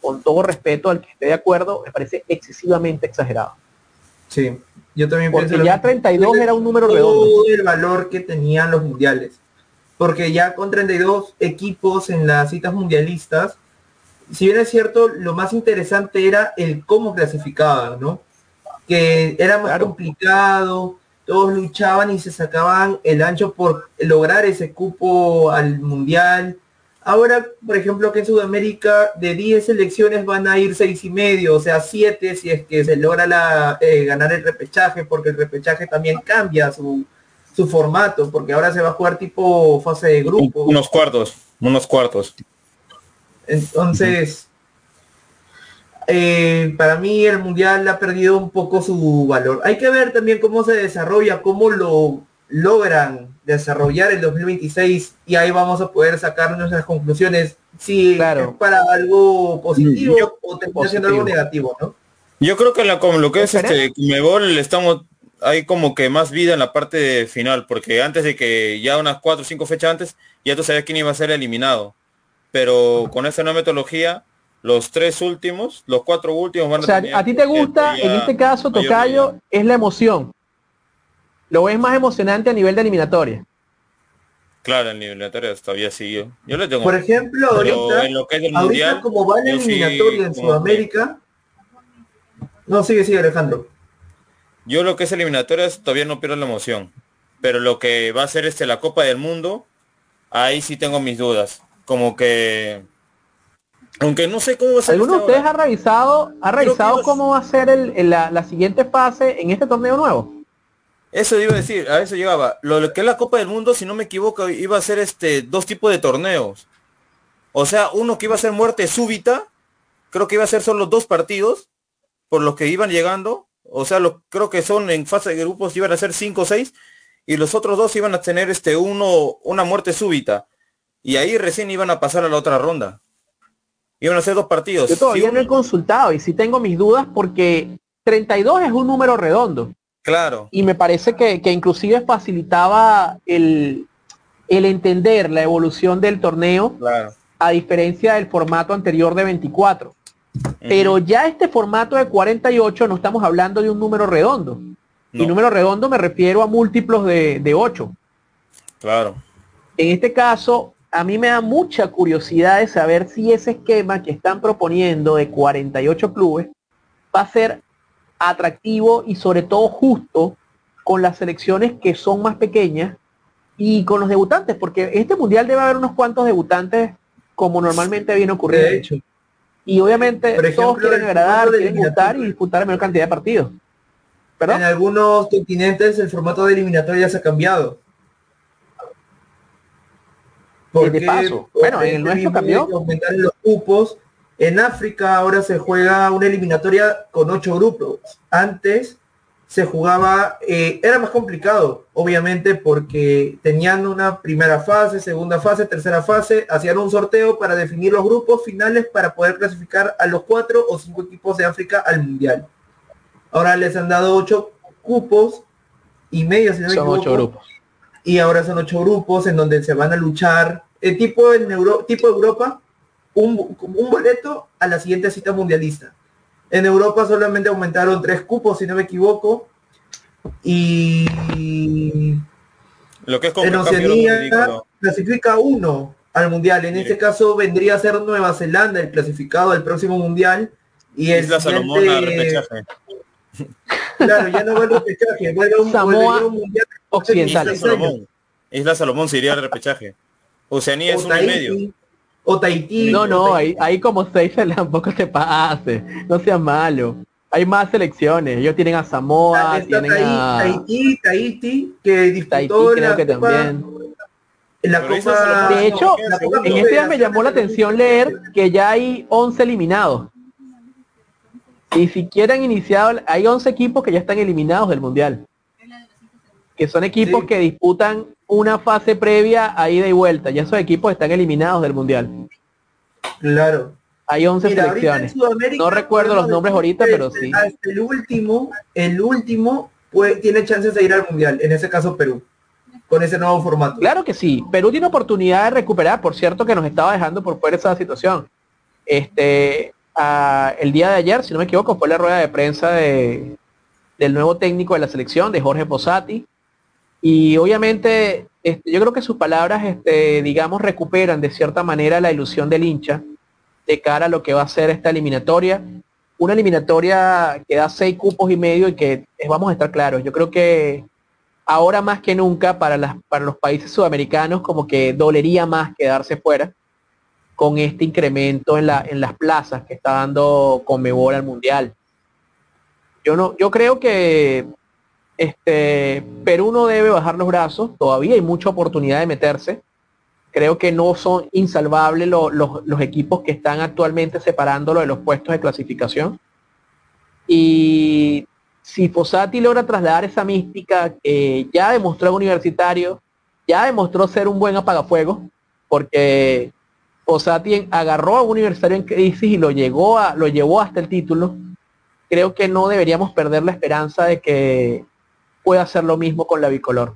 con todo respeto al que esté de acuerdo, me parece excesivamente exagerado. Sí, yo también Porque pienso ya mismo. 32 era un número Todo redondo. el valor que tenían los mundiales. Porque ya con 32 equipos en las citas mundialistas, si bien es cierto, lo más interesante era el cómo clasificaban, ¿no? Que era más Claro. complicado, todos luchaban y se sacaban el ancho por lograr ese cupo al mundial. Ahora, por ejemplo, que en Sudamérica de 10 selecciones van a ir seis y medio, o sea, 7 si es que se logra la, eh, ganar el repechaje, porque el repechaje también cambia su, su formato, porque ahora se va a jugar tipo fase de grupo. Unos cuartos, unos cuartos. Entonces, eh, para mí el mundial ha perdido un poco su valor. Hay que ver también cómo se desarrolla, cómo lo logran desarrollar el 2026 y ahí vamos a poder sacar nuestras conclusiones si Claro. es para algo positivo Yo- o termina siendo algo negativo, ¿no? Yo creo que la, como lo que es este Mebol estamos hay como que más vida en la parte final, porque antes de que ya unas cuatro o cinco fechas antes, ya tú sabías quién iba a ser eliminado. Pero con esa nueva metodología, los tres últimos, los cuatro últimos van O sea, tener a ti te gusta, en este caso, Tocayo, es la emoción. Lo ves más emocionante a nivel de eliminatoria. Claro, el eliminatorio todavía siguió. Yo le tengo. Por ejemplo, ahorita, en lo que es el ahorita mundial, como va la sí eliminatoria en Sudamérica, no, sigue, sigue Alejandro. Yo lo que es eliminatorias todavía no pierdo la emoción. Pero lo que va a ser este la Copa del Mundo, ahí sí tengo mis dudas. Como que aunque no sé cómo va a ser ¿Alguno de ustedes ha revisado, ha revisado cómo va a ser el- el- la, la siguiente fase en este torneo nuevo? Eso iba a decir, a eso llegaba. Lo lo que es la Copa del Mundo, si no me equivoco, iba a ser este dos tipos de torneos. O sea, uno que iba a ser muerte súbita, creo que iba a ser solo dos partidos, por los que iban llegando. O sea, lo, creo que son en fase de grupos iban a ser cinco o seis, y los otros dos iban a tener este uno, una muerte súbita. Y ahí recién iban a pasar a la otra ronda. Iban a ser dos partidos. Yo todavía no he consultado y sí tengo mis dudas porque 32 es un número redondo claro. y me parece que, que inclusive facilitaba el, el entender la evolución del torneo Claro. a diferencia del formato anterior de 24. Pero ya este formato de 48 no estamos hablando de un número redondo. Y No. número redondo me refiero a múltiplos de, de 8. Claro. En este caso, a mí me da mucha curiosidad de saber si ese esquema que están proponiendo de 48 clubes va a ser atractivo y sobre todo justo con las selecciones que son más pequeñas y con los debutantes, porque este mundial debe haber unos cuantos debutantes como normalmente viene ocurriendo. De hecho, Y obviamente ejemplo, todos quieren agradar, quieren gustar y disputar la menor cantidad de partidos. en ¿Perdón? algunos continentes el formato de eliminatoria se ha cambiado. Eh, de paso. Bueno, en el nuestro cambió. que aumentaron los cupos. En África ahora se juega una eliminatoria con ocho grupos. Antes se jugaba, eh, era más complicado, obviamente, porque tenían una primera fase, segunda fase, tercera fase, hacían un sorteo para definir los grupos finales para poder clasificar a los cuatro o cinco equipos de África al Mundial. Ahora les han dado ocho cupos y medio, si no me Son ocho grupos. y ahora son ocho grupos en donde se van a luchar el tipo en Euro, tipo Europa un, un boleto a la siguiente cita mundialista en Europa solamente aumentaron tres cupos si no me equivoco y Lo que es como en Oceanía clasifica uno al mundial en Sí. este caso vendría a ser Nueva Zelanda el clasificado al próximo mundial y el Isla Salomón siguiente- repechaje. claro ya no va el repechaje vuelve un, Samoa mundial Occidental. Isla. Salomón. Isla Salomón se iría al repechaje. Oceanía es o uno y medio. Tahití o Tahití No, o no, Tahití. ahí, ahí como seis tampoco te pase. No sea malo. Hay más selecciones. Ellos tienen a Samoa, Está tienen Tahití, a Tahití, Tahití, que Tahití, disputó creo la que Copa- también. la Copa se De hecho, la Copa En este día me llamó la atención leer que ya hay 11 eliminados. Y si quieren iniciado, hay 11 equipos que ya están eliminados del Mundial. Que son equipos Sí. que disputan una fase previa a ida y vuelta. Ya esos equipos están eliminados del Mundial. Claro. Hay 11 Mira, ahorita en selecciones. No recuerdo los nombres ahorita, pero sí. Hasta el último, el último puede, tiene chances de ir al mundial, en ese caso Perú, con ese nuevo formato. Claro que sí. Perú tiene oportunidad de recuperar, por cierto que nos estaba dejando por fuera esa situación. Este, el día de ayer, si no me equivoco, fue la rueda de prensa de, del nuevo técnico de la selección, de Jorge Posati. Y obviamente este, yo creo que sus palabras, este, digamos, recuperan de cierta manera la ilusión del hincha de cara a lo que va a ser esta eliminatoria. Una eliminatoria que da seis cupos y medio y que vamos a estar claros. Yo creo que ahora más que nunca para, las, para los países sudamericanos como que dolería más quedarse fuera con este incremento en, la, en las plazas que está dando Conmebol al Mundial. Yo, no, yo creo que este, Perú no debe bajar los brazos, todavía hay mucha oportunidad de meterse. Creo que no son insalvables los equipos que están actualmente separándolo de los puestos de clasificación. Y si Fossati logra trasladar esa mística que ya demostró universitario, ya demostró ser un buen apagafuego, porque Fossati agarró a un universitario en crisis y lo, llegó a, lo llevó hasta el título. Creo que no deberíamos perder la esperanza de que pueda hacer lo mismo con la bicolor.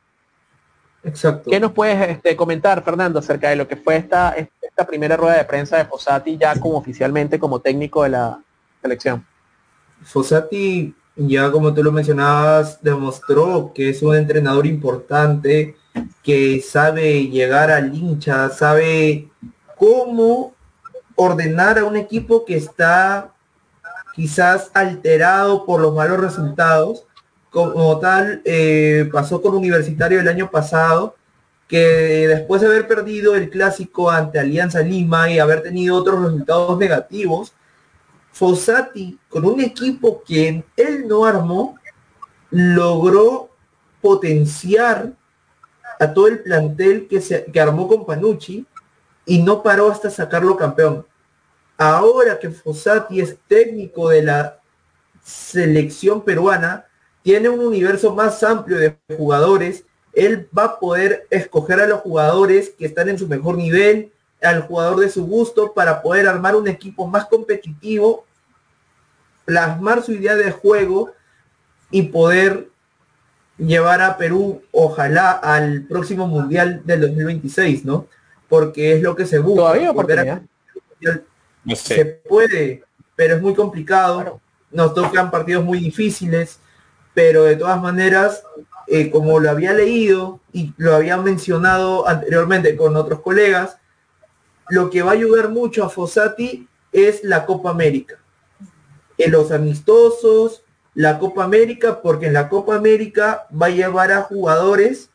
Exacto. ¿Qué nos puedes este, comentar, Fernando, acerca de lo que fue esta, esta primera rueda de prensa de Fossati ya como oficialmente como técnico de la selección? Fossati, ya como tú lo mencionabas, demostró que es un entrenador importante, que sabe llegar al hincha, sabe cómo ordenar a un equipo que está quizás alterado por los malos resultados, como tal eh, pasó con Universitario el año pasado, que después de haber perdido el clásico ante Alianza Lima y haber tenido otros resultados negativos, Fossati, con un equipo que él no armó, logró potenciar a todo el plantel que, se, que armó con Panucci y no paró hasta sacarlo campeón. Ahora que Fossati es técnico de la selección peruana, tiene un universo más amplio de jugadores, él va a poder escoger a los jugadores que están en su mejor nivel, al jugador de su gusto, para poder armar un equipo más competitivo, plasmar su idea de juego y poder llevar a Perú, ojalá, al próximo Mundial del 2026, ¿no? porque es lo que se busca. Todavía Se puede, pero es muy complicado. Nos tocan partidos muy difíciles, pero de todas maneras, eh, como lo había leído y lo había mencionado anteriormente con otros colegas, lo que va a ayudar mucho a Fossati es la Copa América. En los amistosos, la Copa América, porque en la Copa América va a llevar a jugadores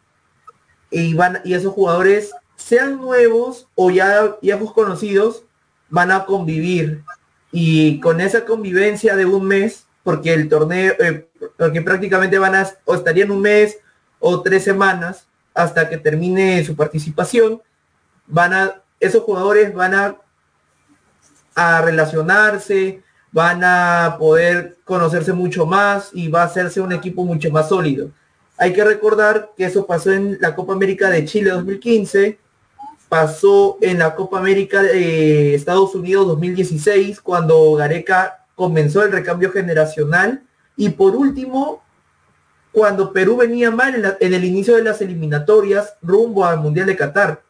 y, van, y esos jugadores sean nuevos o ya viejos conocidos, van a convivir. Y con esa convivencia de un mes, porque el torneo, eh, porque prácticamente van a, o estarían un mes o tres semanas hasta que termine su participación, van a, esos jugadores van a, a relacionarse, van a poder conocerse mucho más y va a hacerse un equipo mucho más sólido. Hay que recordar que eso pasó en la Copa América de Chile 2015, pasó en la Copa América de Estados Unidos 2016, cuando Gareca comenzó el recambio generacional. Y por último, cuando Perú venía mal en, el inicio de las eliminatorias rumbo al Mundial de Qatar.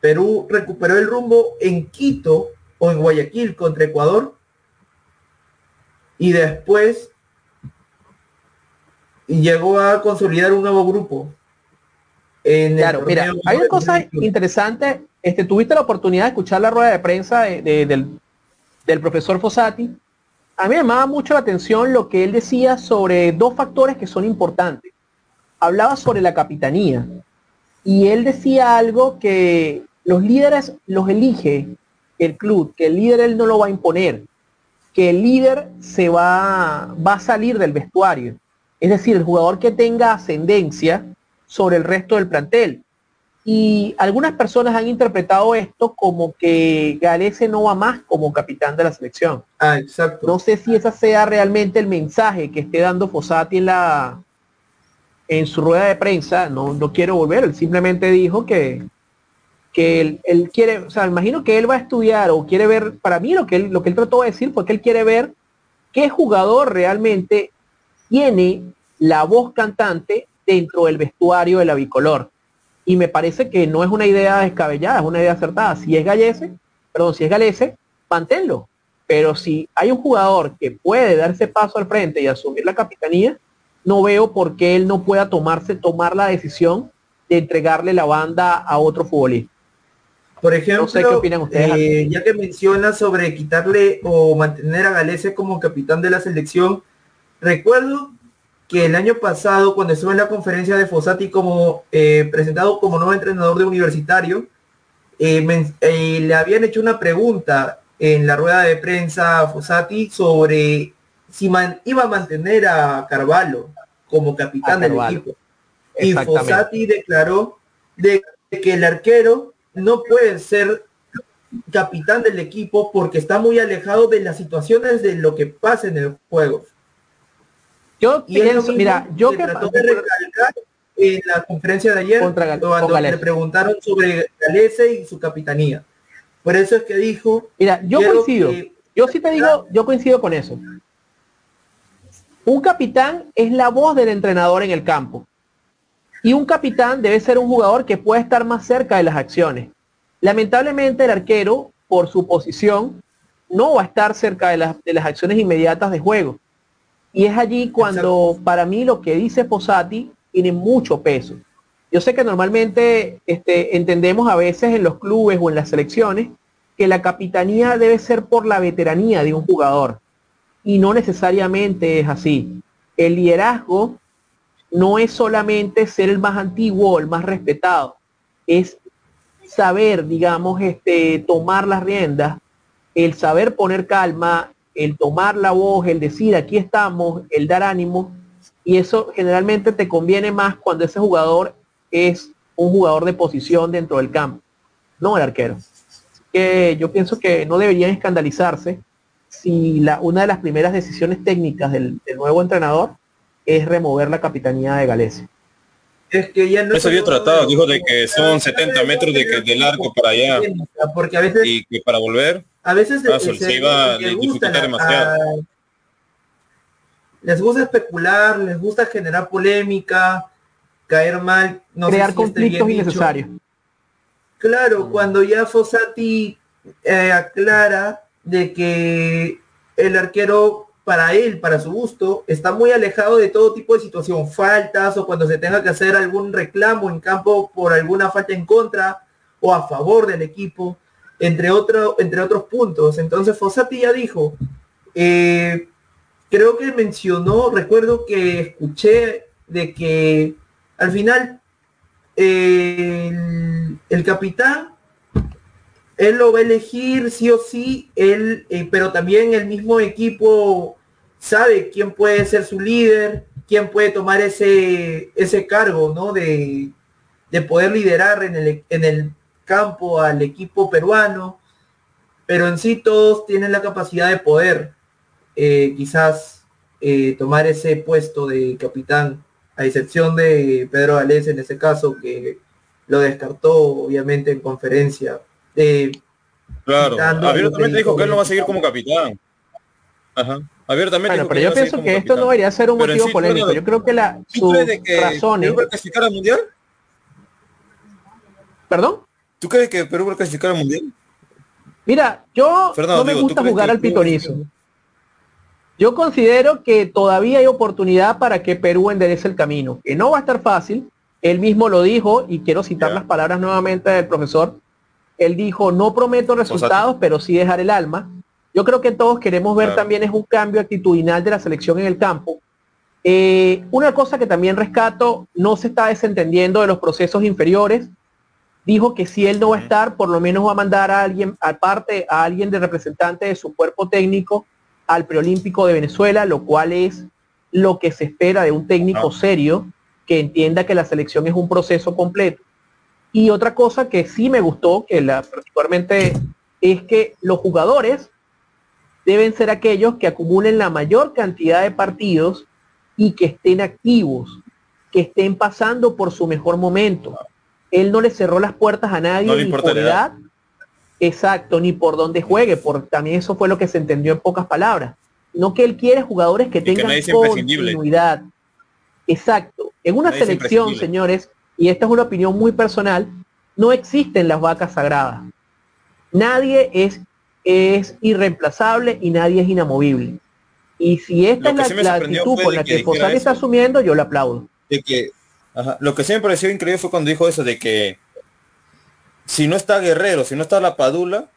Perú recuperó el rumbo en Quito o en Guayaquil contra Ecuador. Y después llegó a consolidar un nuevo grupo claro, mira, hay una cosa interesante. Este, tuviste la oportunidad de escuchar la rueda de prensa del, profesor Fossati. A mí me llamaba mucho la atención lo que él decía sobre dos factores que son importantes. Hablaba sobre la capitanía y él decía algo que los líderes los elige el club, que el líder él no lo va a imponer, que el líder se va, va a salir del vestuario. Es decir, el jugador que tenga ascendencia sobre el resto del plantel. Y algunas personas han interpretado esto como que Galese no va más como capitán de la selección. Ah, exacto. No sé si ese sea realmente el mensaje que esté dando Fossati en la en su rueda de prensa. No, no quiero volver. Él simplemente dijo que, que él, él, quiere, o sea, imagino que él va a estudiar o quiere ver, para mí lo que él, lo que él trató de decir fue que él quiere ver qué jugador realmente tiene la voz cantante dentro del vestuario de la bicolor. Y me parece que no es una idea descabellada, es una idea acertada. Si es Gallese, perdón, si es Galese, manténlo. Pero si hay un jugador que puede darse paso al frente y asumir la capitanía, no veo por qué él no pueda tomarse, tomar la decisión de entregarle la banda a otro futbolista. Por ejemplo, No sé qué opinan ustedes. eh, ya que menciona sobre quitarle o mantener a Galese como capitán de la selección, recuerdo que el año pasado, cuando estuve en la conferencia de Fossati como eh, presentado como nuevo entrenador de universitario, eh, eh, le habían hecho una pregunta en la rueda de prensa a Fossati sobre si man- iba a mantener a Carvalho como capitán del equipo. Y. Fossati declaró de que el arquero no puede ser capitán del equipo porque está muy alejado de las situaciones de lo que pasa en el juego. Yo Y pienso, mira, yo que que trató de recalcar en la conferencia de ayer Contra Gal- cuando le preguntaron sobre Galese y su capitanía. Por eso es que dijo, Mira, yo coincido. que- Yo sí te digo, yo coincido con eso. Un capitán es la voz del entrenador en el campo. Y un capitán debe ser un jugador que pueda estar más cerca de las acciones. Lamentablemente el arquero, por su posición, no va a estar cerca de las, de las acciones inmediatas de juego. Y es allí cuando para mí lo que dice Posati tiene mucho peso. Yo sé que normalmente este, entendemos a veces en los clubes o en las selecciones que la capitanía debe ser por la veteranía de un jugador. Y no necesariamente es así. El liderazgo no es solamente ser el más antiguo o el más respetado, es saber, digamos, este, tomar las riendas, el saber poner calma, el tomar la voz, el decir aquí estamos, el dar ánimo, y eso generalmente te conviene más cuando ese jugador es un jugador de posición dentro del campo, no el arquero. Así que yo pienso que no deberían escandalizarse si la, una de las primeras decisiones técnicas del, del nuevo entrenador es remover la capitanía de Galese. es que ya no Eso había tratado, dijo de que son 70 metros de que del arco para allá Porque a veces y que para volver a veces Ah, eh, se- se iba a les gusta a- les gusta especular, les gusta generar polémica, caer mal, no sé Crear si conflictos innecesarios. Claro, cuando ya Fossati eh, aclara de que el arquero para él, para su gusto, está muy alejado de todo tipo de situación, faltas o cuando se tenga que hacer algún reclamo en campo por alguna falta en contra o a favor del equipo, entre, otro, entre otros puntos. Entonces Fossati ya dijo, eh, creo que mencionó, recuerdo que escuché de que al final el, el capitán él lo va a elegir sí o sí, él, eh, pero también el mismo equipo sabe quién puede ser su líder, quién puede tomar ese, ese cargo, ¿no? De, de poder liderar en el, en el campo al equipo peruano, pero en sí todos tienen la capacidad de poder eh, quizás eh, tomar ese puesto de capitán, a excepción de Pedro Galés en ese caso, que lo descartó obviamente en conferencia. Eh, Claro, abiertamente dijo que él no va a seguir como capitán. Ajá. Abiertamente Bueno, dijo pero yo pienso que esto capitán. no debería ser un Pero motivo sí, polémico. Yo creo que la, ¿Tú sus de que razones... Perú va a clasificar al mundial? ¿Perdón? ¿Tú crees que Perú va a clasificar al mundial? Mira, yo Fernando, no me digo, ¿tú gusta jugar al Perú pitonizo. Yo considero que todavía hay oportunidad para que Perú enderece el camino, que no va a estar fácil. Él mismo lo dijo y quiero citar las palabras nuevamente del profesor. Él dijo, no prometo resultados, pero sí dejar el alma. Yo creo que todos queremos ver Claro. también es un cambio actitudinal de la selección en el campo. Eh, una cosa que también rescato, no se está desentendiendo de los procesos inferiores. Dijo que si él no va a estar, por lo menos va a mandar a alguien, aparte a alguien de representante de su cuerpo técnico al preolímpico de Venezuela, lo cual es lo que se espera de un técnico serio que entienda que la selección es un proceso completo. Y otra cosa que sí me gustó, que la particularmente es que los jugadores deben ser aquellos que acumulen la mayor cantidad de partidos y que estén activos, que estén pasando por su mejor momento. Él no le cerró las puertas a nadie No ni por edad. exacto, ni por dónde juegue, por también eso fue lo que se entendió en pocas palabras. No que él quiere jugadores que que tengan imprescindible. continuidad. Exacto. En una Nadie selección, señores, y esta es una opinión muy personal, no existen las vacas sagradas. Nadie es es irreemplazable y nadie es inamovible. Y si esta Lo es que la, actitud con la que que está asumiendo, yo le aplaudo. de que ajá, lo que sí me pareció increíble fue cuando dijo eso de que si no está Guerrero, si no está la Padula,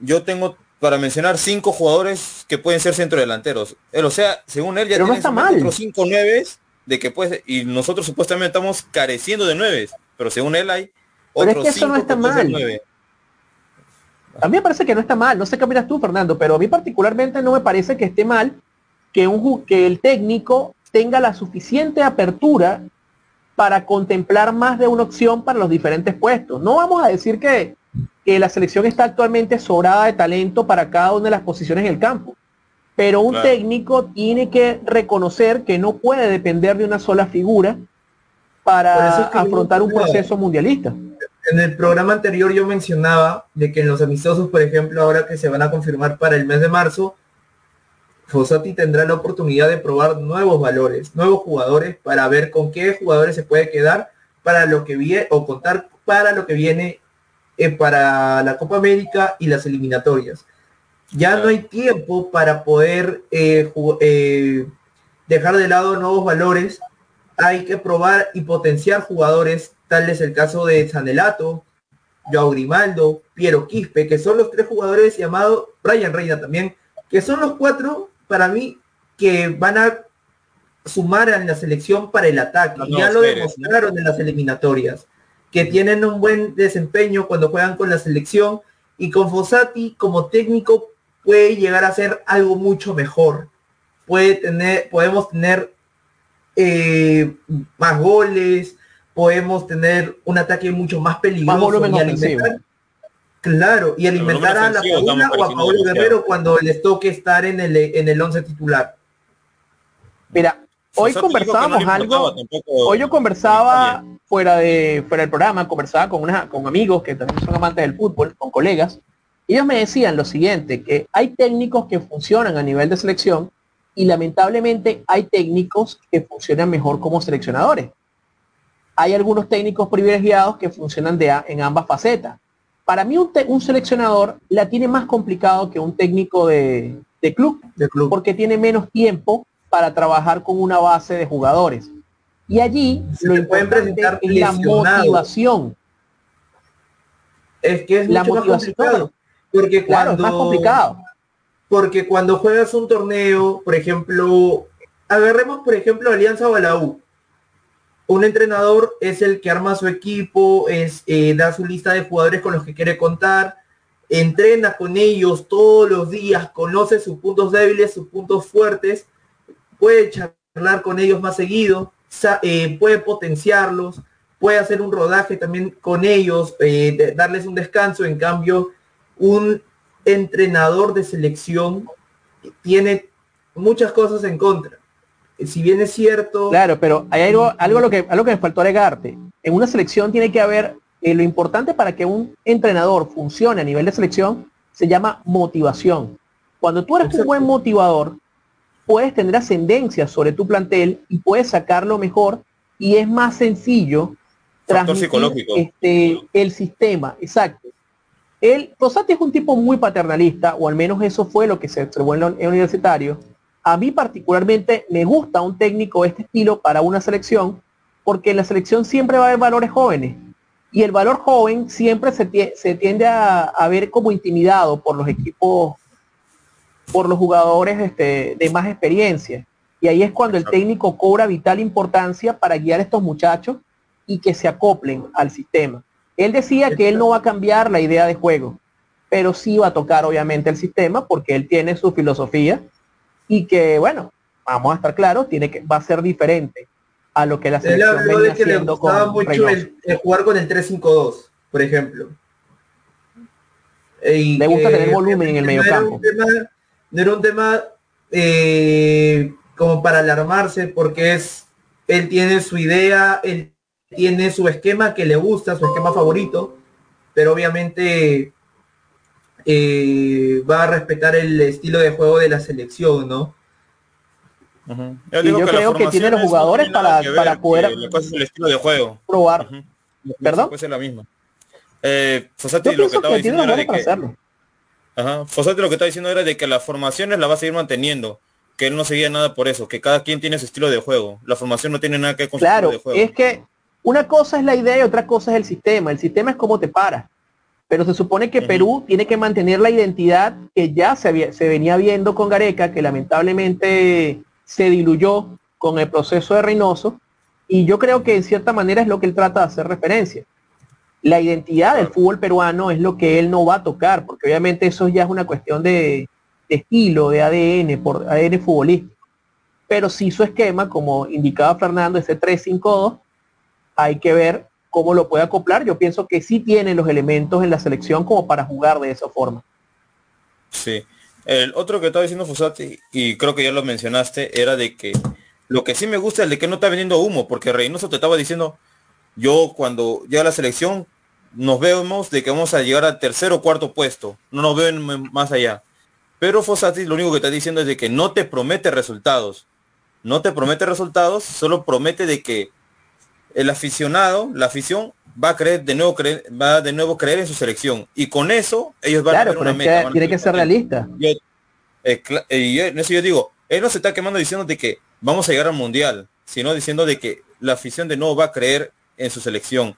yo tengo para mencionar cinco jugadores que pueden ser centrodelanteros. Él, o sea, según él ya Pero no está mal. otros cinco nueves de que puede y nosotros supuestamente estamos careciendo de nueves, pero según él hay Pero es otros que eso no cinco está mal. nueve. A mí me parece que no está mal, no sé qué opinas tú, Fernando, pero a mí particularmente no me parece que esté mal que, un, ju- que el técnico tenga la suficiente apertura para contemplar más de una opción para los diferentes puestos. No vamos a decir que, que la selección está actualmente sobrada de talento para cada una de las posiciones en el campo, pero un Claro. técnico tiene que reconocer que no puede depender de una sola figura para es que afrontar un proceso mundialista. En el programa anterior yo mencionaba de que en los amistosos, por ejemplo, ahora que se van a confirmar para el mes de marzo, Fossati tendrá la oportunidad de probar nuevos valores, nuevos jugadores para ver con qué jugadores se puede quedar para lo que viene o contar para lo que viene eh, para la Copa América y las eliminatorias. Ya no hay tiempo para poder eh, eh, dejar de lado nuevos valores. Hay que probar y potenciar jugadores, tal es el caso de Sanelato, Joao Grimaldo, Piero Quispe, que son los tres jugadores llamados, Brian Reina también, que son los cuatro para mí que van a sumar en la selección para el ataque. Ya lo demostraron en las eliminatorias, que tienen un buen desempeño cuando juegan con la selección y con Fossati como técnico puede llegar a ser algo mucho mejor. Puede tener, podemos tener eh, más goles, podemos tener un ataque mucho más peligroso volumen y alimentar, claro, y alimentar a la Paula o a demasiado. Guerrero cuando les toque estar en el en el once titular. Mira, hoy no conversábamos algo, tampoco hoy yo conversaba fuera de fuera del programa, conversaba con una, con amigos que también son amantes del fútbol, con colegas, y ellos me decían lo siguiente, que hay técnicos que funcionan a nivel de selección y lamentablemente hay técnicos que funcionan mejor como seleccionadores. Hay algunos técnicos privilegiados que funcionan de a- en ambas facetas. Para mí un, seleccionador la tiene más complicado que un técnico de, de club porque tiene menos tiempo para trabajar con una base de jugadores. Y allí Se lo importante es la motivación. Es que es La mucho más motivación. complicado. Porque Claro, cuando es más complicado. porque cuando juegas un torneo, por ejemplo, agarremos por ejemplo Alianza o la U. Un entrenador es el que arma su equipo, es eh, da su lista de jugadores con los que quiere contar, entrena con ellos todos los días, conoce sus puntos débiles, sus puntos fuertes, puede charlar con ellos más seguido, eh, puede potenciarlos, puede hacer un rodaje también con ellos, eh, darles un descanso. En cambio, un entrenador de selección tiene muchas cosas en contra. Si bien es cierto, Claro, pero hay algo, algo, a lo que, algo que me faltó agregarte. En una selección tiene que haber, eh, lo importante para que un entrenador funcione a nivel de selección se llama motivación. Cuando tú eres un buen motivador, puedes tener ascendencia sobre tu plantel y puedes sacarlo mejor y es más sencillo Factor transmitir psicológico. este, el sistema, exacto. El Rosati es un tipo muy paternalista, o al menos eso fue lo que se observó en en universitario. A mí particularmente me gusta un técnico de este estilo para una selección, porque en la selección siempre va a haber valores jóvenes. Y el valor joven siempre se, tie- se tiende a, a ver como intimidado por los equipos, por los jugadores este, de más experiencia. Y ahí es cuando el técnico cobra vital importancia para guiar a estos muchachos y que se acoplen al sistema. Él decía que él no va a cambiar la idea de juego, pero sí va a tocar obviamente el sistema porque él tiene su filosofía y que, bueno, vamos a estar claros, tiene que, va a ser diferente a lo que la selección venía de que le haciendo gustaba con mucho el, el jugar con el 3-5-2, por ejemplo. Y Le gusta que tener volumen en el era un tema- No era un tema eh, como para alarmarse, porque es él tiene su idea, él tiene su esquema que le gusta, su esquema favorito, pero obviamente eh, va a respetar el estilo de juego de la selección, ¿no? Y yo creo que tiene los jugadores no tiene nada para- ver, para poder- que La cosa es el estilo de juego. Probar. Ujú. ¿Perdón? Puede ser la misma. Eh, Fossati Yo lo que estaba que tiene diciendo los era jugadores de para que hacerlo. Ajá. Fossati lo que está diciendo era de que las formaciones la va a seguir manteniendo, que él no seguía nada por eso, que cada quien tiene su estilo de juego. La formación no tiene nada que ver con Claro, su estilo de juego. es que una cosa es la idea y otra cosa es el sistema. El sistema es cómo te paras. Pero se supone que. Perú tiene que mantener la identidad que ya se, había- se venía viendo con Gareca, que lamentablemente se diluyó con el proceso de Reynoso. Y yo creo que en cierta manera es lo que él trata de hacer referencia. La identidad del fútbol peruano es lo que él no va a tocar, porque obviamente eso ya es una cuestión de, de estilo, de ADN, por ADN futbolístico. Pero sí su esquema, como indicaba Fernando, ese 3-5-2, hay que ver cómo lo puede acoplar. Yo pienso que sí tiene los elementos en la selección como para jugar de esa forma. Sí. El otro que estaba diciendo Fossati, y creo que ya lo mencionaste, era de que lo que sí me gusta es de que no está vendiendo humo, porque Reynoso te estaba diciendo, yo cuando llega la selección, nos vemos de que vamos a llegar al tercer o cuarto puesto, no nos ven más allá. Pero Fossati lo único que está diciendo es de que no te promete resultados. No te promete resultados, solo promete de que el aficionado, la afición, va a creer de nuevo creer, va de nuevo creer en su selección. Y con eso ellos van Claro, a tener una meta. que tiene que ser realista. Yo, eh, eh, yo- en eso yo digo, él no se está quemando diciendo de que vamos a llegar al mundial, sino diciendo de que la afición de nuevo va a creer en su selección.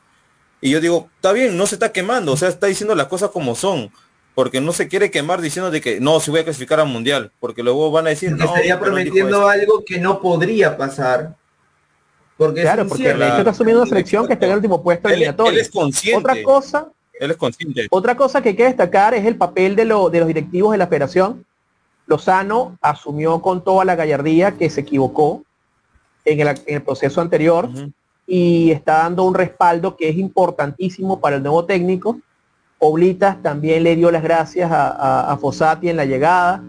Y yo digo, está bien, no se está quemando, o sea, está diciendo las cosas como son, porque no se quiere quemar diciendo de que no, se voy a clasificar al mundial, porque luego van a decir, no, estaría prometiendo esto". algo que no podría pasar. Porque Claro, es porque está asumiendo una selección que está en el último puesto Él, él eliminatorio. es consciente, Otra cosa, él es consciente. otra cosa que hay que destacar es el papel de, lo- de los directivos de la federación. Lozano asumió con toda la gallardía que se equivocó en el, en el proceso anterior y está dando un respaldo que es importantísimo para el nuevo técnico. Oblitas también le dio las gracias a, a- a Fossati en la llegada.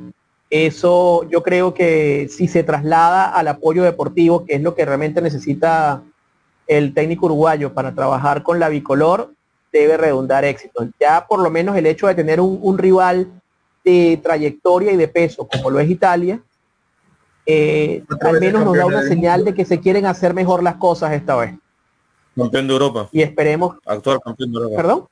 Eso yo creo que si se traslada al apoyo deportivo, que es lo que realmente necesita el técnico uruguayo para trabajar con la bicolor, debe redundar éxito. Ya por lo menos el hecho de tener un, un rival de trayectoria y de peso, como lo es Italia, eh, al menos nos da una señal de que se quieren hacer mejor las cosas esta vez. Campeón de Europa, Y esperemos, actual campeón de Europa. perdón,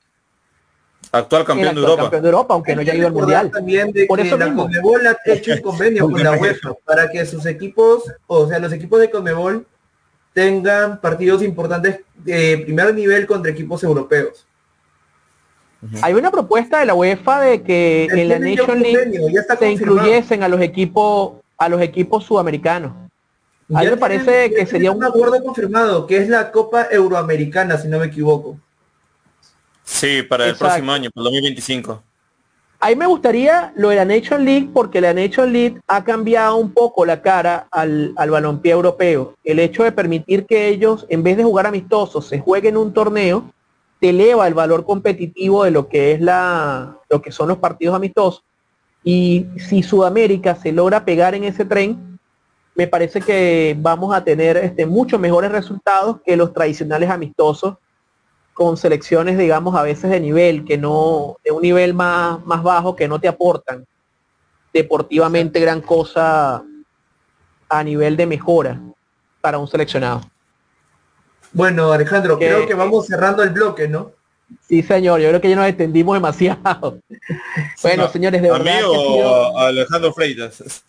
Actual el campeón de Europa. campeón de Europa, aunque no Hay haya ido al mundial. También de Por que eso la mismo. Conmebol ha hecho un convenio con la UEFA para que sus equipos, o sea, los equipos de Conmebol tengan partidos importantes de primer nivel contra equipos europeos. Hay una propuesta de la UEFA de que en la Nation League se incluyesen a los equipos a los equipos sudamericanos. A mí me parece que sería un acuerdo confirmado, que es la Copa Euroamericana, si no me equivoco. Sí, para el próximo año, para el 2025. A mí me gustaría lo de la Nation League porque la Nation League ha cambiado un poco la cara al, al balompié europeo. El hecho de permitir que ellos, en vez de jugar amistosos, se jueguen un torneo, te eleva el valor competitivo de lo que es la, lo que son los partidos amistosos. Y si Sudamérica se logra pegar en ese tren, me parece que vamos a tener este, muchos mejores resultados que los tradicionales amistosos con selecciones, digamos, a veces de nivel, que no, de un nivel más, más bajo, que no te aportan deportivamente gran cosa a nivel de mejora para un seleccionado. Bueno, Alejandro, Que- creo que vamos cerrando el bloque, ¿no? Sí, señor, yo creo que ya nos extendimos demasiado. (laughs) bueno, ¿A- señores, de ¿A verdad sido- Alejandro Freitas?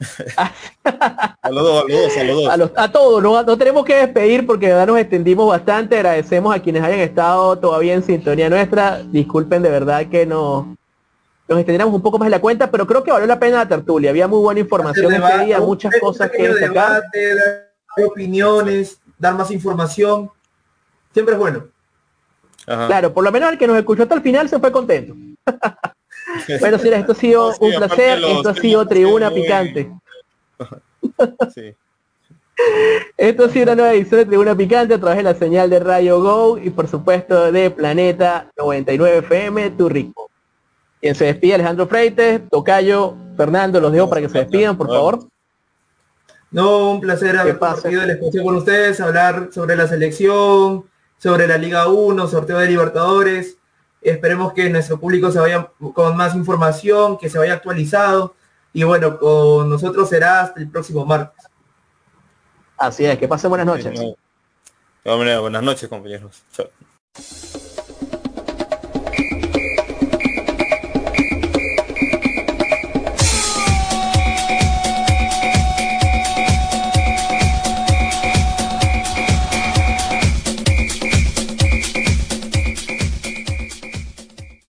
(laughs) a los dos, a los dos, a los dos. a, los- a todos, no, no tenemos que despedir porque de verdad nos extendimos bastante. Agradecemos a quienes hayan estado todavía en sintonía nuestra. Disculpen de verdad que nos, nos extendiéramos un poco más de la cuenta, pero creo que valió la pena la tertulia. Había muy buena información este debate, día, muchas cosas que destacar. opiniones, dar más información. Siempre es bueno. Ajá. Claro, por lo menos el que nos escuchó hasta el final se fue contento. (laughs) bueno, señores, esto ha sido Sí, un placer. los Esto ha sido Tribuna muy- Picante. (laughs) Sí. Esto ha sido una nueva edición de Tribuna Picante a través de la señal de Radio Go y por supuesto de Planeta 99 FM, tu ritmo. Quien se despide Alejandro Freites, Tocayo, Fernando, los dejo para que se despidan, por favor. No, un placer haber compartido el espacio con ustedes, hablar sobre la selección, sobre la Liga 1, sorteo de Libertadores. Esperemos que nuestro público se vaya con más información, que se vaya actualizado. Y bueno, con nosotros será hasta el próximo martes. Así es, que pasen buenas noches. De todas maneras, buenas noches, compañeros. Chao.